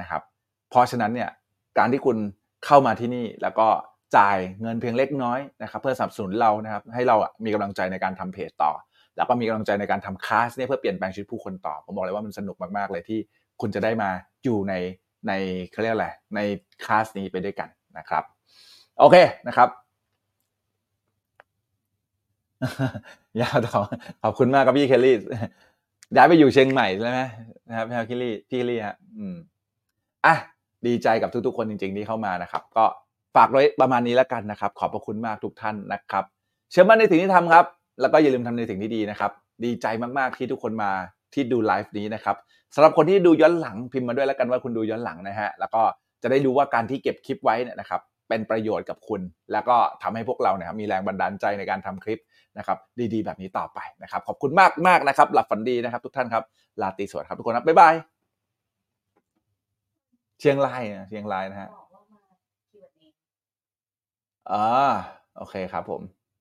นะครับ เพราะฉะนั้นเนี่ยการที่คุณเข้ามาที่นี่แล้วก็ จ่ายเงินเพียงเล็กน้อยนะครับเพื่อสนับสนุนเรานะครับให้เราอะมีกำลังใจในการทำเพจต่อ แล้วก็มีกำลังใจในการทำคลาสเนี่ยเพื่อเปลี่ยนแปลงชีวิตผู้คนต่อ ผมบอกเลยว่ามันสนุกมากๆเลยที่คุณจะได้มาอยู่ในในเขาเรียกอะไรในคลาสนี้ไปด้วยกันนะครับ โอเคนะครับยาวต่อขอบคุณมากครับพี่เคลลี่ย้ายไปอยู่เชียงใหม่ใช่ไหมนะครับพี่เคลลี่พี่เคลลี่ฮะอืมอะดีใจกับทุกๆคนจริง ๆ ที่เข้ามานะครับ ก็ ฝากไว้ประมาณนี้แล้วกันนะครับ ขอบพระคุณมากทุกท่านนะครับ เชื่อมั่นในสิ่งที่ทำครับ แล้วก็อย่าลืมทำในสิ่งที่ดีนะครับ ดีใจมากๆที่ทุกคนมาที่ดูไลฟ์นี้นะครับสำหรับคนที่ดูย้อนหลังพิมพ์มาด้วยแล้วกันว่าคุณดูย้อนหลังนะฮะแล้วก็จะได้รู้ว่าการที่เก็บคลิปไว้เนี่ยนะครับ เป็นประโยชน์กับคุณ แล้วก็ทำให้พวกเราเนี่ยครับมีแรงบันดาลใจในการทำคลิปนะครับ ดีๆ แบบนี้ต่อไปนะครับ ขอบคุณมากมากนะครับ หลับฝันดีนะครับ ทุกท่านครับลาตีสวัสดิ์ครับทุกคนครับบ๊ายบายเชียงรายนะเชียงรายนะฮะ บอกว่ามา Q&A อ่าโอเคครับผม